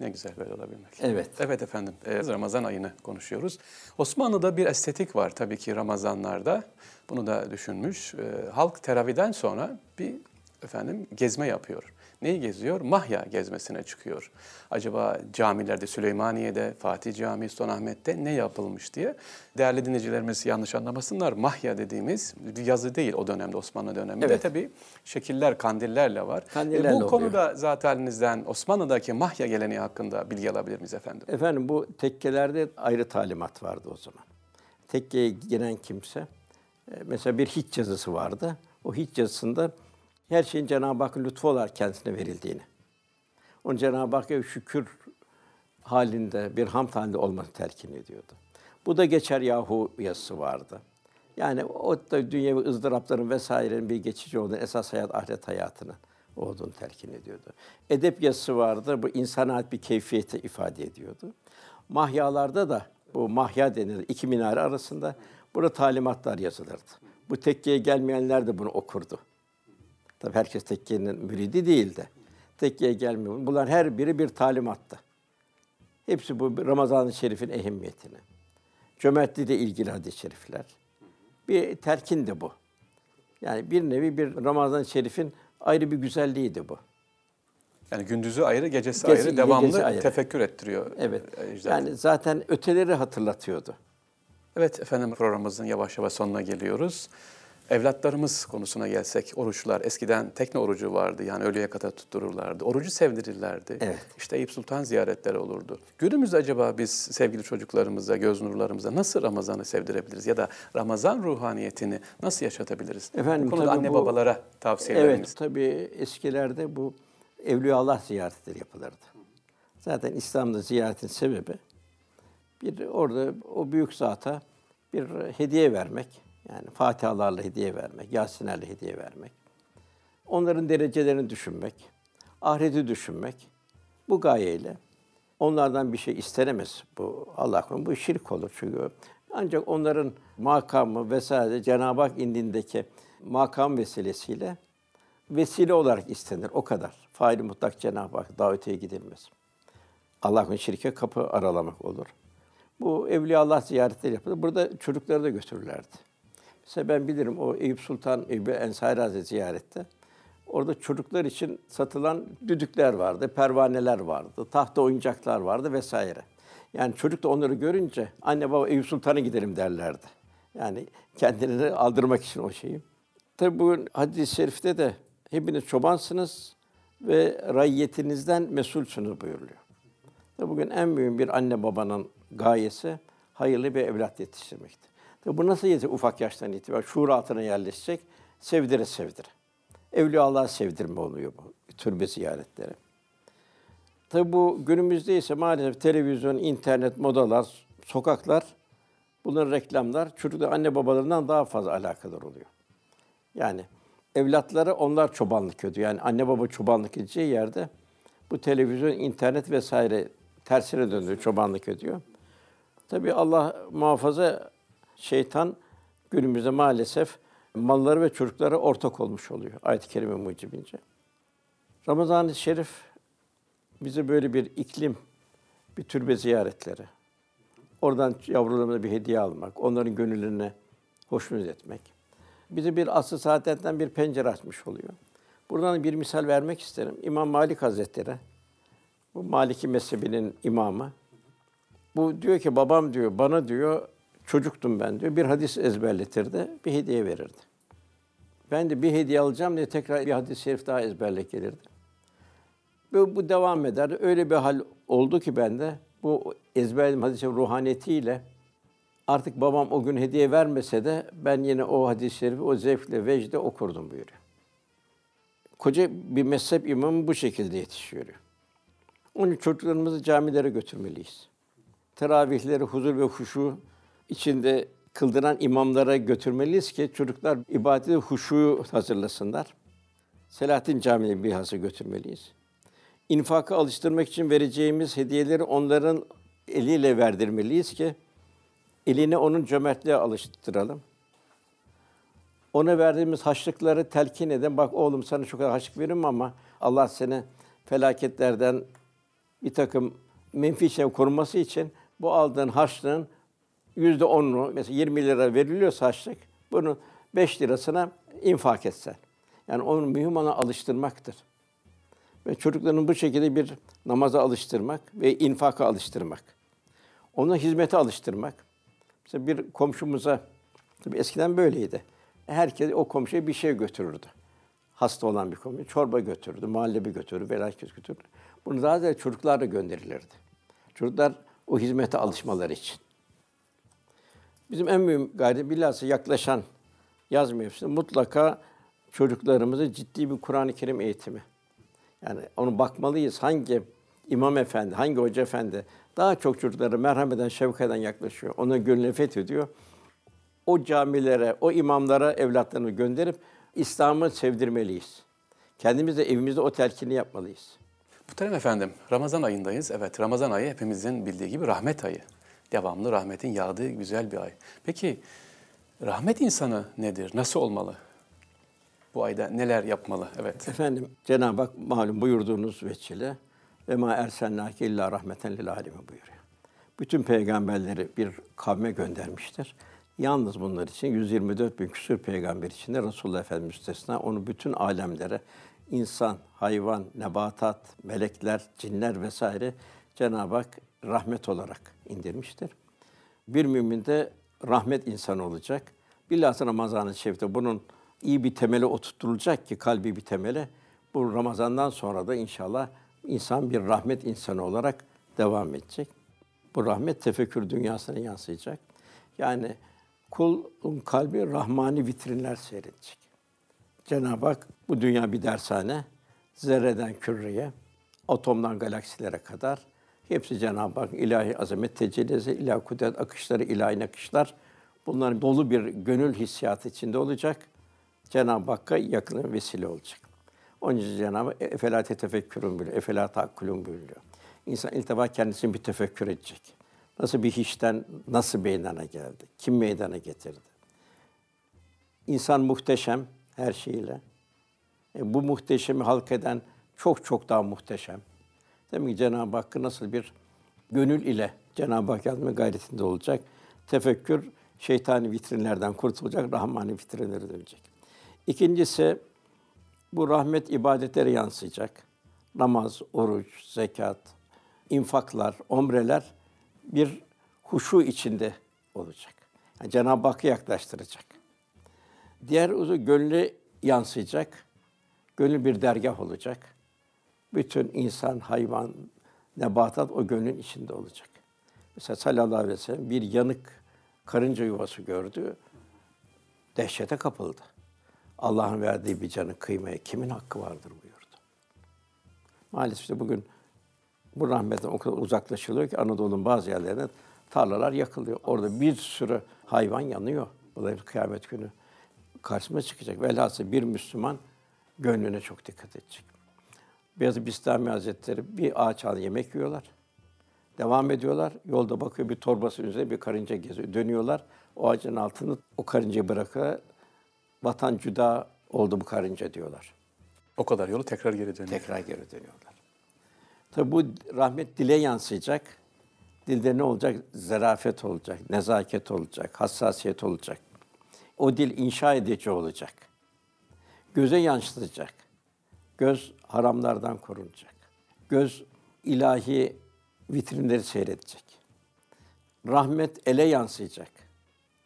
Ne güzel böyle olabilmek. Evet. Evet efendim. Ee, Ramazan ayını konuşuyoruz. Osmanlı'da bir estetik var tabii ki Ramazanlarda. Bunu da düşünmüş. Ee, halk teraviden sonra bir efendim gezme yapıyor. Neyi geziyor? Mahya gezmesine çıkıyor. Acaba camilerde Süleymaniye'de, Fatih Camii, Sultanahmet'te ne yapılmış diye. Değerli dinleyicilerimiz yanlış anlamasınlar. Mahya dediğimiz bir yazı değil o dönemde Osmanlı döneminde. Evet. Tabii şekiller, kandillerle var. Kandillerle e, bu konuda zaten Osmanlı'daki Mahya geleneği hakkında bilgi alabilir miyiz efendim? Efendim bu tekkelerde ayrı talimat vardı o zaman. Tekkeye giren kimse, e, mesela bir hiç yazısı vardı. O hiç yazısında her şeyin Cenab-ı Hakk'ın lütfu olarak kendisine verildiğini. Onun Cenab-ı Hakk'a şükür halinde, bir hamd halinde olması telkin ediyordu. Bu da geçer yahu yazısı vardı. Yani o da dünyevi ızdırapların vesairenin bir geçici olduğunu, esas hayat ahiret hayatının olduğunu telkin ediyordu. Edep yazısı vardı. Bu insana ait bir keyfiyeti ifade ediyordu. Mahyalarda da bu mahya denir iki minare arasında burada talimatlar yazılırdı. Bu tekkeye gelmeyenler de bunu okurdu. Tabi herkes tekkenin müridi değildi. Tekkeye gelmiyor. Bunlar her biri bir talimattı. Hepsi bu Ramazan-ı Şerif'in ehemmiyetini. Cömertliğiyle ilgili hadis-i şerifler. Bir telkin de bu. Yani bir nevi bir Ramazan-ı Şerif'in ayrı bir güzelliğiydi bu. Yani gündüzü ayrı, gecesi, Gece- ayrı, devamlı gecesi ayrı. tefekkür ettiriyor. Evet. e, ecdat. Yani zaten öteleri hatırlatıyordu. Evet efendim programımızın yavaş yavaş sonuna geliyoruz. Evlatlarımız konusuna gelsek, oruçlar eskiden tekne orucu vardı yani öğleye kadar tuttururlardı. Orucu sevdirirlerdi. Evet. İşte Eyüp Sultan ziyaretleri olurdu. Günümüzde acaba biz sevgili çocuklarımıza, göz nurlarımıza nasıl Ramazan'ı sevdirebiliriz ya da Ramazan ruhaniyetini nasıl yaşatabiliriz? Efendim, bu konuda anne bu- babalara tavsiyelerimiz. Evet, tabii eskilerde bu Evliya Allah ziyaretleri yapılırdı. Zaten İslam'da ziyaretin sebebi bir orada o büyük zata bir hediye vermek. Yani Fatihalarla hediye vermek, Yasinlerle hediye vermek. Onların derecelerini düşünmek, ahireti düşünmek. Bu gayeyle onlardan bir şey istenemez bu Allah korusun. Bu şirk olur çünkü. Ancak onların makamı vesaire Cenab-ı Hak indindeki makam vesilesiyle vesile olarak istenir o kadar. Faili mutlak Cenab-ı Hak davetiye gidilmez. Allah'ın şirke kapı aralamak olur. Bu Evliya Allah ziyaretleri yapılır. Burada çocukları da götürürlerdi. Mesela ben bilirim o Eyüp Sultan Eyüp Ensari Hazretleri ziyarette. Orada çocuklar için satılan düdükler vardı, pervaneler vardı, tahta oyuncaklar vardı vesaire. Yani çocuk da onları görünce anne baba Eyüp Sultan'a gidelim derlerdi. Yani kendilerini aldırmak için o şeyi. Tabi bu hadis-i şerifte de hepiniz çobansınız ve rayyetinizden mesulsünüz buyuruluyor. Tabi bugün en büyük bir anne babanın gayesi hayırlı bir evlat yetiştirmektir. Tabi bu nasıl yetişir ufak yaştan itibaren? Şuur altına yerleşecek, sevdire sevdire. Evliya Allah'a sevdirme oluyor bu türbe ziyaretleri. Tabi bu günümüzde ise maalesef televizyon, internet, modalar, sokaklar, bunların reklamlar çocuklar anne babalarından daha fazla alakadar oluyor. Yani evlatları onlar çobanlık ediyor. Yani anne baba çobanlık edeceği yerde bu televizyon, internet vesaire tersine döndürüyor, çobanlık ediyor. Tabii Allah muhafaza şeytan günümüzde maalesef malları ve çocuklara ortak olmuş oluyor ayet-i kerime mucibince. Ramazan-ı Şerif bize böyle bir iklim, bir türbe ziyaretleri, oradan yavrularımıza bir hediye almak, onların gönüllerine hoşnut etmek, bize bir asr saadetten bir pencere açmış oluyor. Buradan bir misal vermek isterim. İmam Malik Hazretleri, bu Maliki mezhebinin imamı, bu diyor ki babam diyor bana diyor çocuktum ben diyor bir hadis ezberletirdi, bir hediye verirdi. Ben de bir hediye alacağım diye tekrar bir hadis-i şerif daha ezberle gelirdi. Bu, bu devam eder. Öyle bir hal oldu ki bende bu ezberlediğim hadis-i şerif ruhaniyetiyle artık babam o gün hediye vermese de ben yine o hadis-i şerifi o zevkle, vecde okurdum buyuruyor. Koca bir mezhep imamı bu şekilde yetişiyor. Onun çocuklarımızı camilere götürmeliyiz. Teravihleri huzur ve huşu içinde kıldıran imamlara götürmeliyiz ki çocuklar ibadete huşu hazırlasınlar. Selahattin Camii'ne bilhassa götürmeliyiz. İnfaka alıştırmak için vereceğimiz hediyeleri onların eliyle verdirmeliyiz ki eline onun cömertliğe alıştıralım. Ona verdiğimiz haçlıkları telkin edin. Bak oğlum sana şu kadar haçlık veririm ama Allah seni felaketlerden bir takım menfi şey korunması için bu aldığın harçlığın yüzde onunu, mesela 20 lira veriliyorsa harçlık, bunu 5 lirasına infak etsen. Yani onun mühim ona alıştırmaktır. Ve çocukların bu şekilde bir namaza alıştırmak ve infaka alıştırmak. Ona hizmete alıştırmak. Mesela bir komşumuza, tabii eskiden böyleydi. Herkes o komşuya bir şey götürürdü. Hasta olan bir komşu, çorba götürürdü, muhallebi götürürdü, felaket götürürdü. Bunu daha da çocuklar da gönderilirdi. Çocuklar o hizmete alışmaları için. Bizim en büyük gayret bilhassa yaklaşan yaz mevsiminde mutlaka çocuklarımıza ciddi bir Kur'an-ı Kerim eğitimi. Yani onu bakmalıyız. Hangi imam efendi, hangi hoca efendi daha çok çocuklara merhameten, şefkaten yaklaşıyor. Ona gönlünü fethediyor. O camilere, o imamlara evlatlarını gönderip İslam'ı sevdirmeliyiz. Kendimiz de evimizde o telkini yapmalıyız. Muhterem efendim, Ramazan ayındayız. Evet, Ramazan ayı hepimizin bildiği gibi rahmet ayı. Devamlı rahmetin yağdığı güzel bir ay. Peki, rahmet insanı nedir? Nasıl olmalı? Bu ayda neler yapmalı? Evet. Efendim Cenab-ı Hak malum buyurduğunuz veçile ve ma ersennâke illa rahmeten lil âlemin buyuruyor. bütün peygamberleri bir kavme göndermiştir. Yalnız bunlar için 124 bin küsur peygamber içinde Resulullah Efendimiz müstesna onu bütün alemlere insan, hayvan, nebatat, melekler, cinler vesaire Cenab-ı Hak rahmet olarak indirmiştir. Bir mümin de rahmet insanı olacak. Bilhassa Ramazan-ı Şerif'te bunun iyi bir temeli oturtulacak ki kalbi bir temele. Bu Ramazan'dan sonra da inşallah insan bir rahmet insanı olarak devam edecek. Bu rahmet tefekkür dünyasına yansıyacak. Yani kulun kalbi rahmani vitrinler seyredecek. Cenab-ı Hak bu dünya bir dershane. Zerreden küreye, atomdan galaksilere kadar hepsi Cenab-ı Hak ilahi azamet tecellisi, ilahi kudret akışları, ilahi akışlar. Bunların dolu bir gönül hissiyatı içinde olacak. Cenab-ı Hakk'a yakın vesile olacak. Onun için Cenab-ı Hak efela tefekkürün buyuruyor, efela takkulun buyuruyor. İnsan ilk defa kendisini bir tefekkür edecek. Nasıl bir hiçten nasıl meydana geldi? Kim meydana getirdi? İnsan muhteşem her şeyiyle. E, bu muhteşemi halk eden çok çok daha muhteşem. Demek ki Cenab-ı Hakk'ı nasıl bir gönül ile Cenab-ı Hak yazma gayretinde olacak. Tefekkür şeytani vitrinlerden kurtulacak, rahmani vitrinlere dönecek. İkincisi bu rahmet ibadetlere yansıyacak. Namaz, oruç, zekat, infaklar, omreler bir huşu içinde olacak. Yani Cenab-ı Hakk'a yaklaştıracak. Diğer uzu gönlü yansıyacak. Gönül bir dergah olacak. Bütün insan, hayvan, nebatat o gönlün içinde olacak. Mesela sallallahu aleyhi ve sellem bir yanık karınca yuvası gördü. Dehşete kapıldı. Allah'ın verdiği bir canı kıymaya kimin hakkı vardır buyurdu. Maalesef de bugün bu rahmetten o kadar uzaklaşılıyor ki Anadolu'nun bazı yerlerinde tarlalar yakılıyor. Orada bir sürü hayvan yanıyor. Bu da kıyamet günü karşıma çıkacak. Velhasıl bir Müslüman gönlüne çok dikkat edecek. Beyazıt Bistami Hazretleri bir ağaç al yemek yiyorlar. Devam ediyorlar. Yolda bakıyor bir torbası üzerinde bir karınca geziyor. Dönüyorlar. O ağacın altını o karıncayı bırakıyor. Vatan cüda oldu bu karınca diyorlar. O kadar yolu tekrar geri dönüyor. Tekrar geri dönüyorlar. Tabi bu rahmet dile yansıyacak. Dilde ne olacak? Zerafet olacak, nezaket olacak, hassasiyet olacak. O dil inşa edici olacak. Göze yansıtacak. Göz haramlardan korunacak. Göz ilahi vitrinleri seyredecek. Rahmet ele yansıyacak.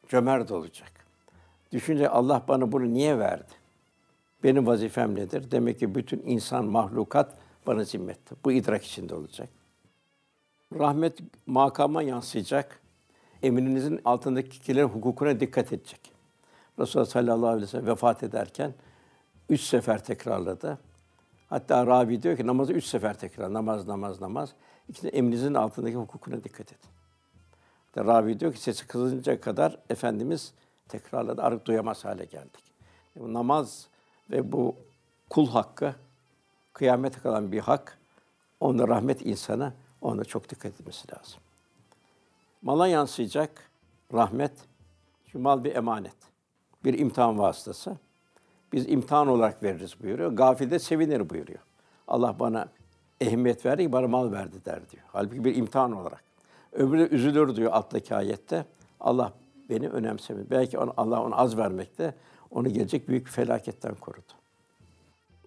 Cömert olacak. Düşünce Allah bana bunu niye verdi? Benim vazifem nedir? Demek ki bütün insan, mahlukat bana zimmette. Bu idrak içinde olacak. Rahmet makama yansıyacak. Emrinizin altındaki kişilerin hukukuna dikkat edecek. Resulullah sallallahu aleyhi ve sellem vefat ederken üç sefer tekrarladı. Hatta Rabi diyor ki namazı üç sefer tekrar. Namaz, namaz, namaz. İkisi emrinizin altındaki hukukuna dikkat edin. İşte Rabi diyor ki sesi kızınca kadar Efendimiz tekrarladı. Artık duyamaz hale geldik. Yani namaz ve bu kul hakkı kıyamete kalan bir hak. Onda rahmet insana, onda çok dikkat etmesi lazım. Mala yansıyacak rahmet. Çünkü mal bir emanet. Bir imtihan vasıtası. Biz imtihan olarak veririz buyuruyor. Gafil de sevinir buyuruyor. Allah bana ehemmiyet verdi, bana mal verdi der diyor. Halbuki bir imtihan olarak. Öbürü üzülür diyor alttaki ayette. Allah beni önemsemiyor. Belki onu, Allah onu az vermekte, onu gelecek büyük felaketten korudu.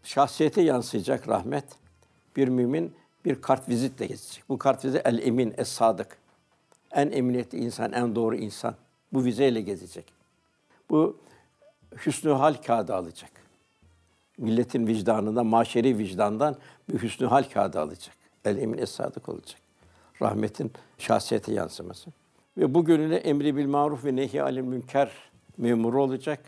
Şahsiyete yansıyacak rahmet. Bir mümin bir kart vizitle geçecek. Bu kart vizit el emin, es sadık. En emniyetli insan, en doğru insan. Bu vizeyle gezecek. Bu hüsnü hal kağıdı alacak. Milletin vicdanından, maşeri vicdandan bir hüsnü hal kağıdı alacak. El emin, es olacak. Rahmetin şahsiyete yansıması. Ve bu gönüle emri bil maruf ve nehi alil münker memuru olacak.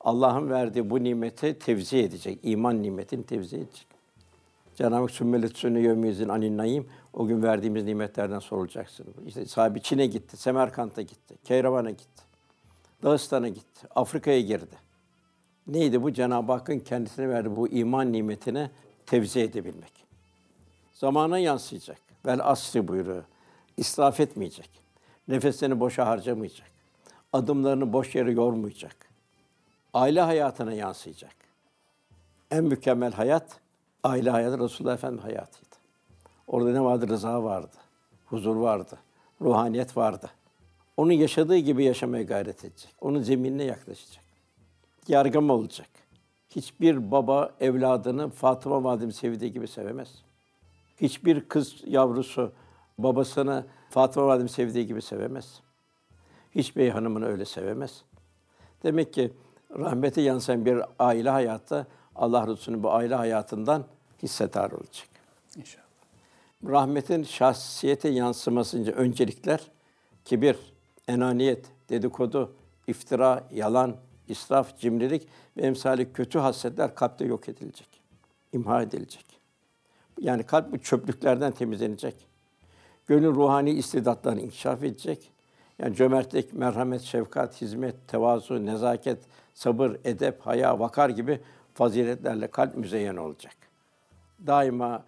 Allah'ın verdiği bu nimeti tevzi edecek. İman nimetini tevzi edecek. Cenab-ı Hak sümmelet sünne yevmiyizin anin. O gün verdiğimiz nimetlerden sorulacaksın. İşte sahibi Çin'e gitti, Semerkant'a gitti, Keyravan'a gitti. Dağıstan'a gitti, Afrika'ya girdi. Neydi bu? Cenab-ı Hakk'ın kendisine verdiği bu iman nimetine tevzi edebilmek. Zamana yansıyacak. Vel asri buyuruyor. İsraf etmeyecek. Nefeslerini boşa harcamayacak. Adımlarını boş yere yormayacak. Aile hayatına yansıyacak. En mükemmel hayat, aile hayatı Resulullah Efendimiz hayatıydı. Orada ne vardı? Rıza vardı, huzur vardı, ruhaniyet vardı. Onu yaşadığı gibi yaşamaya gayret edecek. Onun zeminine yaklaşacak. Yargım olacak. Hiçbir baba evladını Fatıma Validem sevdiği gibi sevemez. Hiçbir kız yavrusu babasını Fatıma Validem sevdiği gibi sevemez. Hiç bey hanımını öyle sevemez. Demek ki rahmete yansıyan bir aile hayatta Allah Resulü'nün bu aile hayatından hissedar olacak. İnşallah. Rahmetin şahsiyete yansımasınca öncelikler kibir, enaniyet, dedikodu, iftira, yalan, israf, cimrilik ve emsali kötü hasletler kalpte yok edilecek. imha edilecek. Yani kalp bu çöplüklerden temizlenecek. Gönül ruhani istidatlarını inkişaf edecek. Yani cömertlik, merhamet, şefkat, hizmet, tevazu, nezaket, sabır, edep, haya, vakar gibi faziletlerle kalp müzeyyen olacak. Daima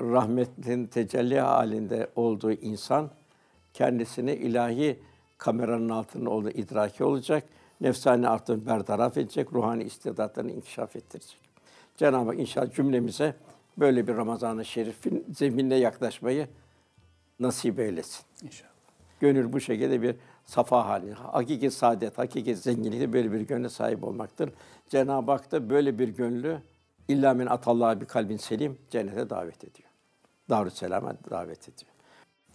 rahmetin tecelli halinde olduğu insan kendisini ilahi kameranın altında olduğu idraki olacak. Nefsani artığı bertaraf edecek, ruhani istidatlarını inkişaf ettirecek. Cenab-ı Hak inşallah cümlemize böyle bir Ramazan-ı Şerif'in zeminine yaklaşmayı nasip eylesin. İnşallah. Gönül bu şekilde bir safa hali, hakiki saadet, hakiki zenginlikte böyle bir gönle sahip olmaktır. Cenab-ı Hak da böyle bir gönlü illa min atallahi bir kalbin selim cennete davet ediyor. Darüsselam'a davet ediyor.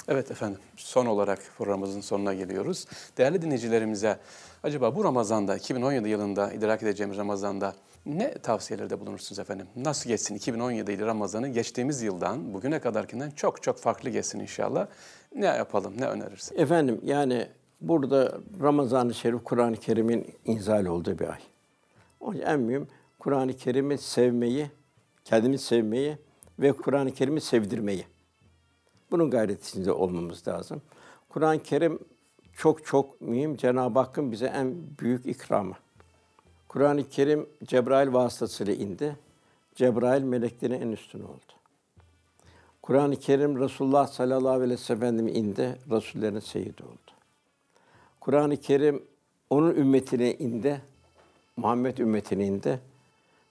Evet efendim, son olarak programımızın sonuna geliyoruz. Değerli dinleyicilerimize acaba bu Ramazan'da, 2017 yılında idrak edeceğimiz Ramazan'da ne tavsiyelerde bulunursunuz efendim? Nasıl geçsin 2017 yılı Ramazan'ı geçtiğimiz yıldan bugüne kadarkinden çok çok farklı geçsin inşallah. Ne yapalım, ne önerirsin? Efendim yani burada Ramazan-ı Şerif Kur'an-ı Kerim'in inzal olduğu bir ay. O en mühim Kur'an-ı Kerim'i sevmeyi, kendini sevmeyi ve Kur'an-ı Kerim'i sevdirmeyi. Bunun gayretinde olmamız lazım. Kur'an-ı Kerim çok çok mühim. Cenab-ı Hakk'ın bize en büyük ikramı. Kur'an-ı Kerim Cebrail vasıtasıyla indi. Cebrail meleklerin en üstün oldu. Kur'an-ı Kerim Resulullah sallallahu aleyhi ve sellem indi. Resullerin seyidi oldu. Kur'an-ı Kerim onun ümmetine indi. Muhammed ümmetine indi.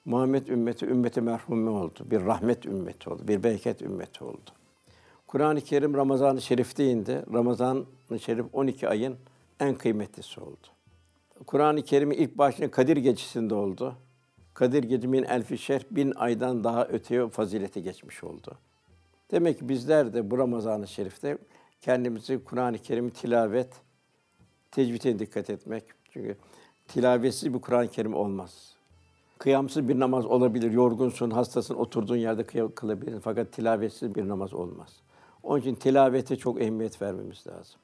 Muhammed ümmeti ümmeti merhume oldu. Bir rahmet ümmeti oldu. Bir bereket ümmeti oldu. Kur'an-ı Kerim Ramazan-ı Şerif'te indi. Ramazan-ı Şerif 12 ayın en kıymetlisi oldu. Kur'an-ı Kerim ilk başına Kadir Gecesi'nde oldu. Kadir Gecesi min elfi şer bin aydan daha öteye fazileti geçmiş oldu. Demek ki bizler de bu Ramazan-ı Şerif'te kendimizi Kur'an-ı Kerim'i tilavet, tecvide dikkat etmek. Çünkü tilavetsiz bir Kur'an-ı Kerim olmaz. Kıyamsız bir namaz olabilir. Yorgunsun, hastasın, oturduğun yerde kılabilirsin. Fakat tilavetsiz bir namaz olmaz. Onun için tilavete çok ehemmiyet vermemiz lazım.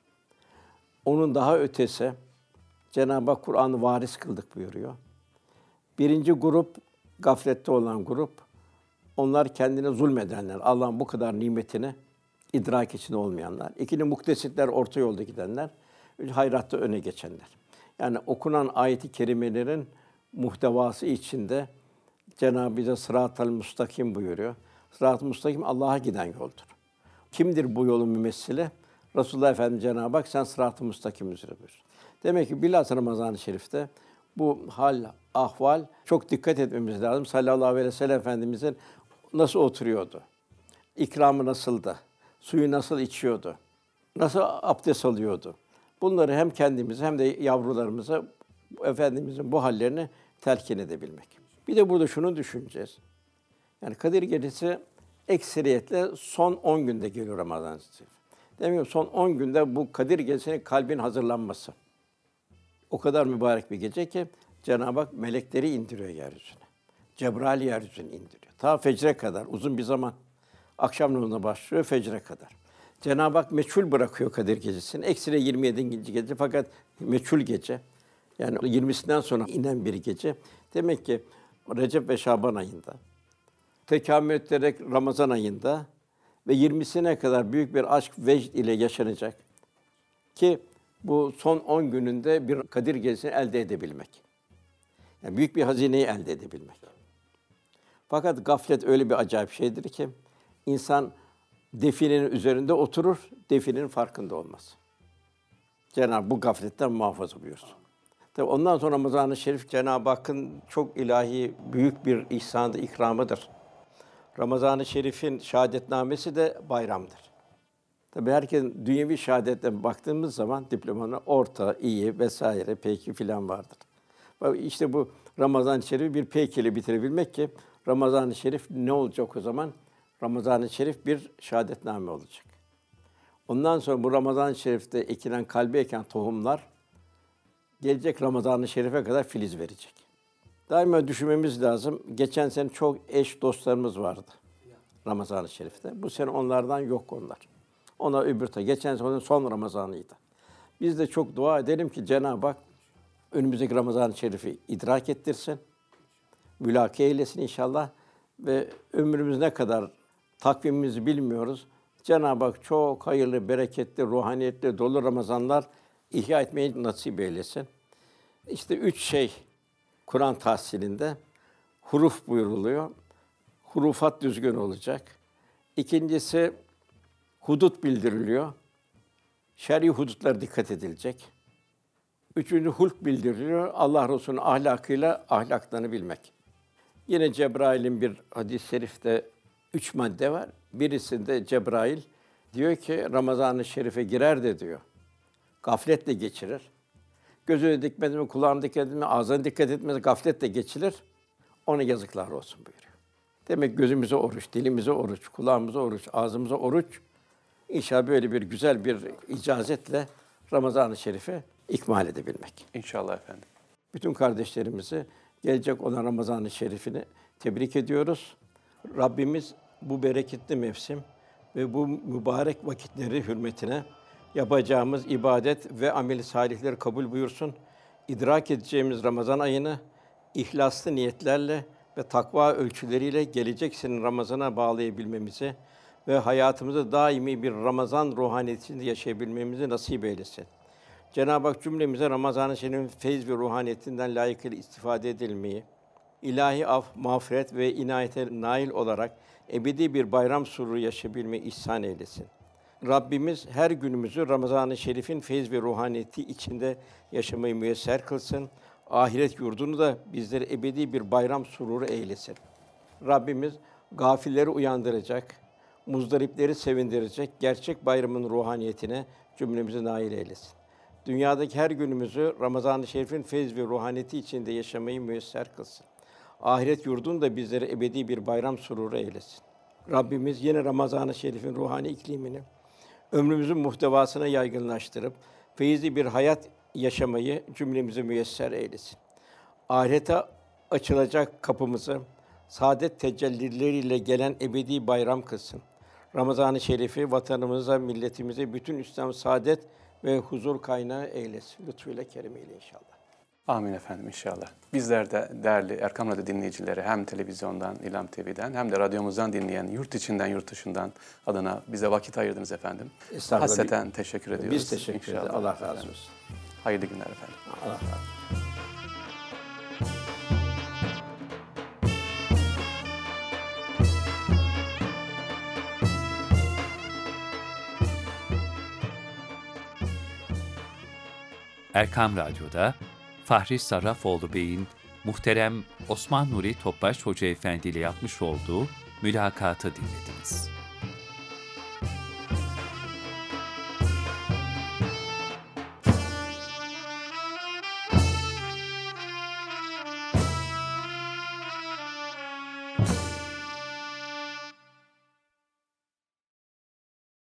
Onun daha ötesi, Cenab-ı Hak Kur'an'ı varis kıldık buyuruyor. Birinci grup, gaflette olan grup, onlar kendine zulmedenler, Allah'ın bu kadar nimetini idrak içinde olmayanlar. İkinci muktesitler, orta yolda gidenler. Üç, hayratta öne geçenler. Yani okunan ayeti kerimelerin muhtevası içinde Cenab-ı bize sırat-ı müstakim buyuruyor. Sırat-ı müstakim Allah'a giden yoldur. Kimdir bu yolun mümessili? Resulullah Efendimiz Cenab-ı Hak sen sırat-ı müstakim üzere buyur. Demek ki bilhassa Ramazan-ı Şerif'te bu hal, ahval çok dikkat etmemiz lazım. Sallallahu aleyhi ve sellem Efendimizin nasıl oturuyordu? İkramı nasıldı? Suyu nasıl içiyordu? Nasıl abdest alıyordu? Bunları hem kendimize hem de yavrularımıza Efendimizin bu hallerini telkin edebilmek. Bir de burada şunu düşüneceğiz. Yani Kadir Gecesi ekseriyetle son 10 günde geliyor Ramazan Şerif. Ki son 10 günde bu Kadir Gecesi'nin kalbin hazırlanması. O kadar mübarek bir gece ki Cenab-ı Hak melekleri indiriyor yeryüzüne. Cebrail yeryüzüne indiriyor. Ta fecre kadar uzun bir zaman. Akşam namazına başlıyor fecre kadar. Cenab-ı Hak meçhul bırakıyor Kadir Gecesi'ni. Eksire 27. gece fakat meçhul gece. Yani 20'sinden sonra inen bir gece. Demek ki Recep ve Şaban ayında, tekamül ederek Ramazan ayında ve 20'sine kadar büyük bir aşk vecd ile yaşanacak. Ki bu son 10 gününde bir Kadir Gecesi'ni elde edebilmek. Yani büyük bir hazineyi elde edebilmek. Fakat gaflet öyle bir acayip şeydir ki insan definenin üzerinde oturur, definenin farkında olmaz. Cenab-ı bu gafletten muhafaza buyursun. Tabi ondan sonra Ramazan-ı Şerif Cenab-ı Hakk'ın çok ilahi büyük bir ihsanı, ikramıdır. Ramazan-ı Şerif'in şehadetnamesi de bayramdır. Tabii herkesin dünyevi şehadetten baktığımız zaman diplomana orta, iyi vesaire, peki filan vardır. İşte bu Ramazan-ı Şerif'i bir peki ile bitirebilmek ki Ramazan-ı Şerif ne olacak o zaman? Ramazan-ı Şerif bir şehadetname olacak. Ondan sonra bu Ramazan-ı Şerif'te ekilen, kalbe eken tohumlar gelecek Ramazan-ı Şerif'e kadar filiz verecek. Daima düşünmemiz lazım. Geçen sene çok eş dostlarımız vardı Ramazan-ı Şerif'te. Bu sene onlardan yok onlar. Ona öbür ta. Geçen sene son Ramazanıydı. Biz de çok dua edelim ki Cenab-ı Hak önümüzdeki Ramazan-ı Şerif'i idrak ettirsin. Mülaki eylesin inşallah. Ve ömrümüz ne kadar takvimimizi bilmiyoruz. Cenab-ı Hak çok hayırlı, bereketli, ruhaniyetli, dolu Ramazanlar ihya etmeyi nasip eylesin. İşte üç şey Kur'an tahsilinde huruf buyuruluyor. Hurufat düzgün olacak. İkincisi hudut bildiriliyor. Şer'i hudutlar dikkat edilecek. Üçüncü hulk bildiriliyor. Allah Resulü'nün ahlakıyla ahlaklarını bilmek. Yine Cebrail'in bir hadis-i şerifte üç madde var. Birisinde Cebrail diyor ki Ramazan-ı Şerif'e girer de diyor. Gafletle geçirir. Gözüne dikmedi mi, kulağına dikkat etmedi mi, ağzına dikkat etmedi, gafletle geçilir. Ona yazıklar olsun buyuruyor. Demek gözümüze oruç, dilimize oruç, kulağımıza oruç, ağzımıza oruç. İnşallah böyle bir güzel bir icazetle Ramazan-ı Şerif'i ikmal edebilmek. İnşallah efendim. Bütün kardeşlerimizi gelecek olan Ramazan-ı Şerif'ini tebrik ediyoruz. Rabbimiz bu bereketli mevsim ve bu mübarek vakitleri hürmetine yapacağımız ibadet ve amel salihleri kabul buyursun. İdrak edeceğimiz Ramazan ayını ihlaslı niyetlerle ve takva ölçüleriyle gelecek senin Ramazan'a bağlayabilmemizi ve hayatımızı daimi bir Ramazan ruhaniyetinde yaşayabilmemizi nasip eylesin. Cenab-ı Hak cümlemize Ramazan-ı Şerif'in feyz ve ruhaniyetinden layıkıyla istifade edilmeyi, ilahi af, mağfiret ve inayete nail olarak ebedi bir bayram sururu yaşayabilmeyi ihsan eylesin. Rabbimiz her günümüzü Ramazan-ı Şerif'in feyz ve ruhaniyeti içinde yaşamayı müyesser kılsın. Ahiret yurdunu da bizlere ebedi bir bayram sururu eylesin. Rabbimiz gafilleri uyandıracak, muzdaripleri sevindirecek gerçek bayramın ruhaniyetine cümlemizi nail eylesin. Dünyadaki her günümüzü Ramazan-ı Şerif'in feyz ve ruhaniyeti içinde yaşamayı müyesser kılsın. Ahiret yurdunu da bizlere ebedi bir bayram sururu eylesin. Rabbimiz yine Ramazan-ı Şerif'in ruhani iklimini ömrümüzün muhtevasına yaygınlaştırıp feyizli bir hayat yaşamayı cümlemize müyesser eylesin. Ahirete açılacak kapımızı saadet tecellileriyle gelen ebedi bayram kılsın. Ramazan-ı Şerif'i vatanımıza, milletimize bütün İslam saadet ve huzur kaynağı eylesin. Lütfuyla keremiyle inşallah. Amin efendim inşallah. Bizler de değerli Erkam Radyo dinleyicileri hem televizyondan, İlham TV'den hem de radyomuzdan dinleyen yurt içinden, yurt dışından adına bize vakit ayırdınız efendim. Hasreten teşekkür ediyoruz. Biz teşekkür ederiz. Allah razı olsun. Hayırlı günler efendim. Allah razı olsun. Erkam Radyo'da Fahri Sarrafoğlu Bey'in muhterem Osman Nuri Topbaş Hoca Efendi ile yapmış olduğu mülakatı dinlediniz.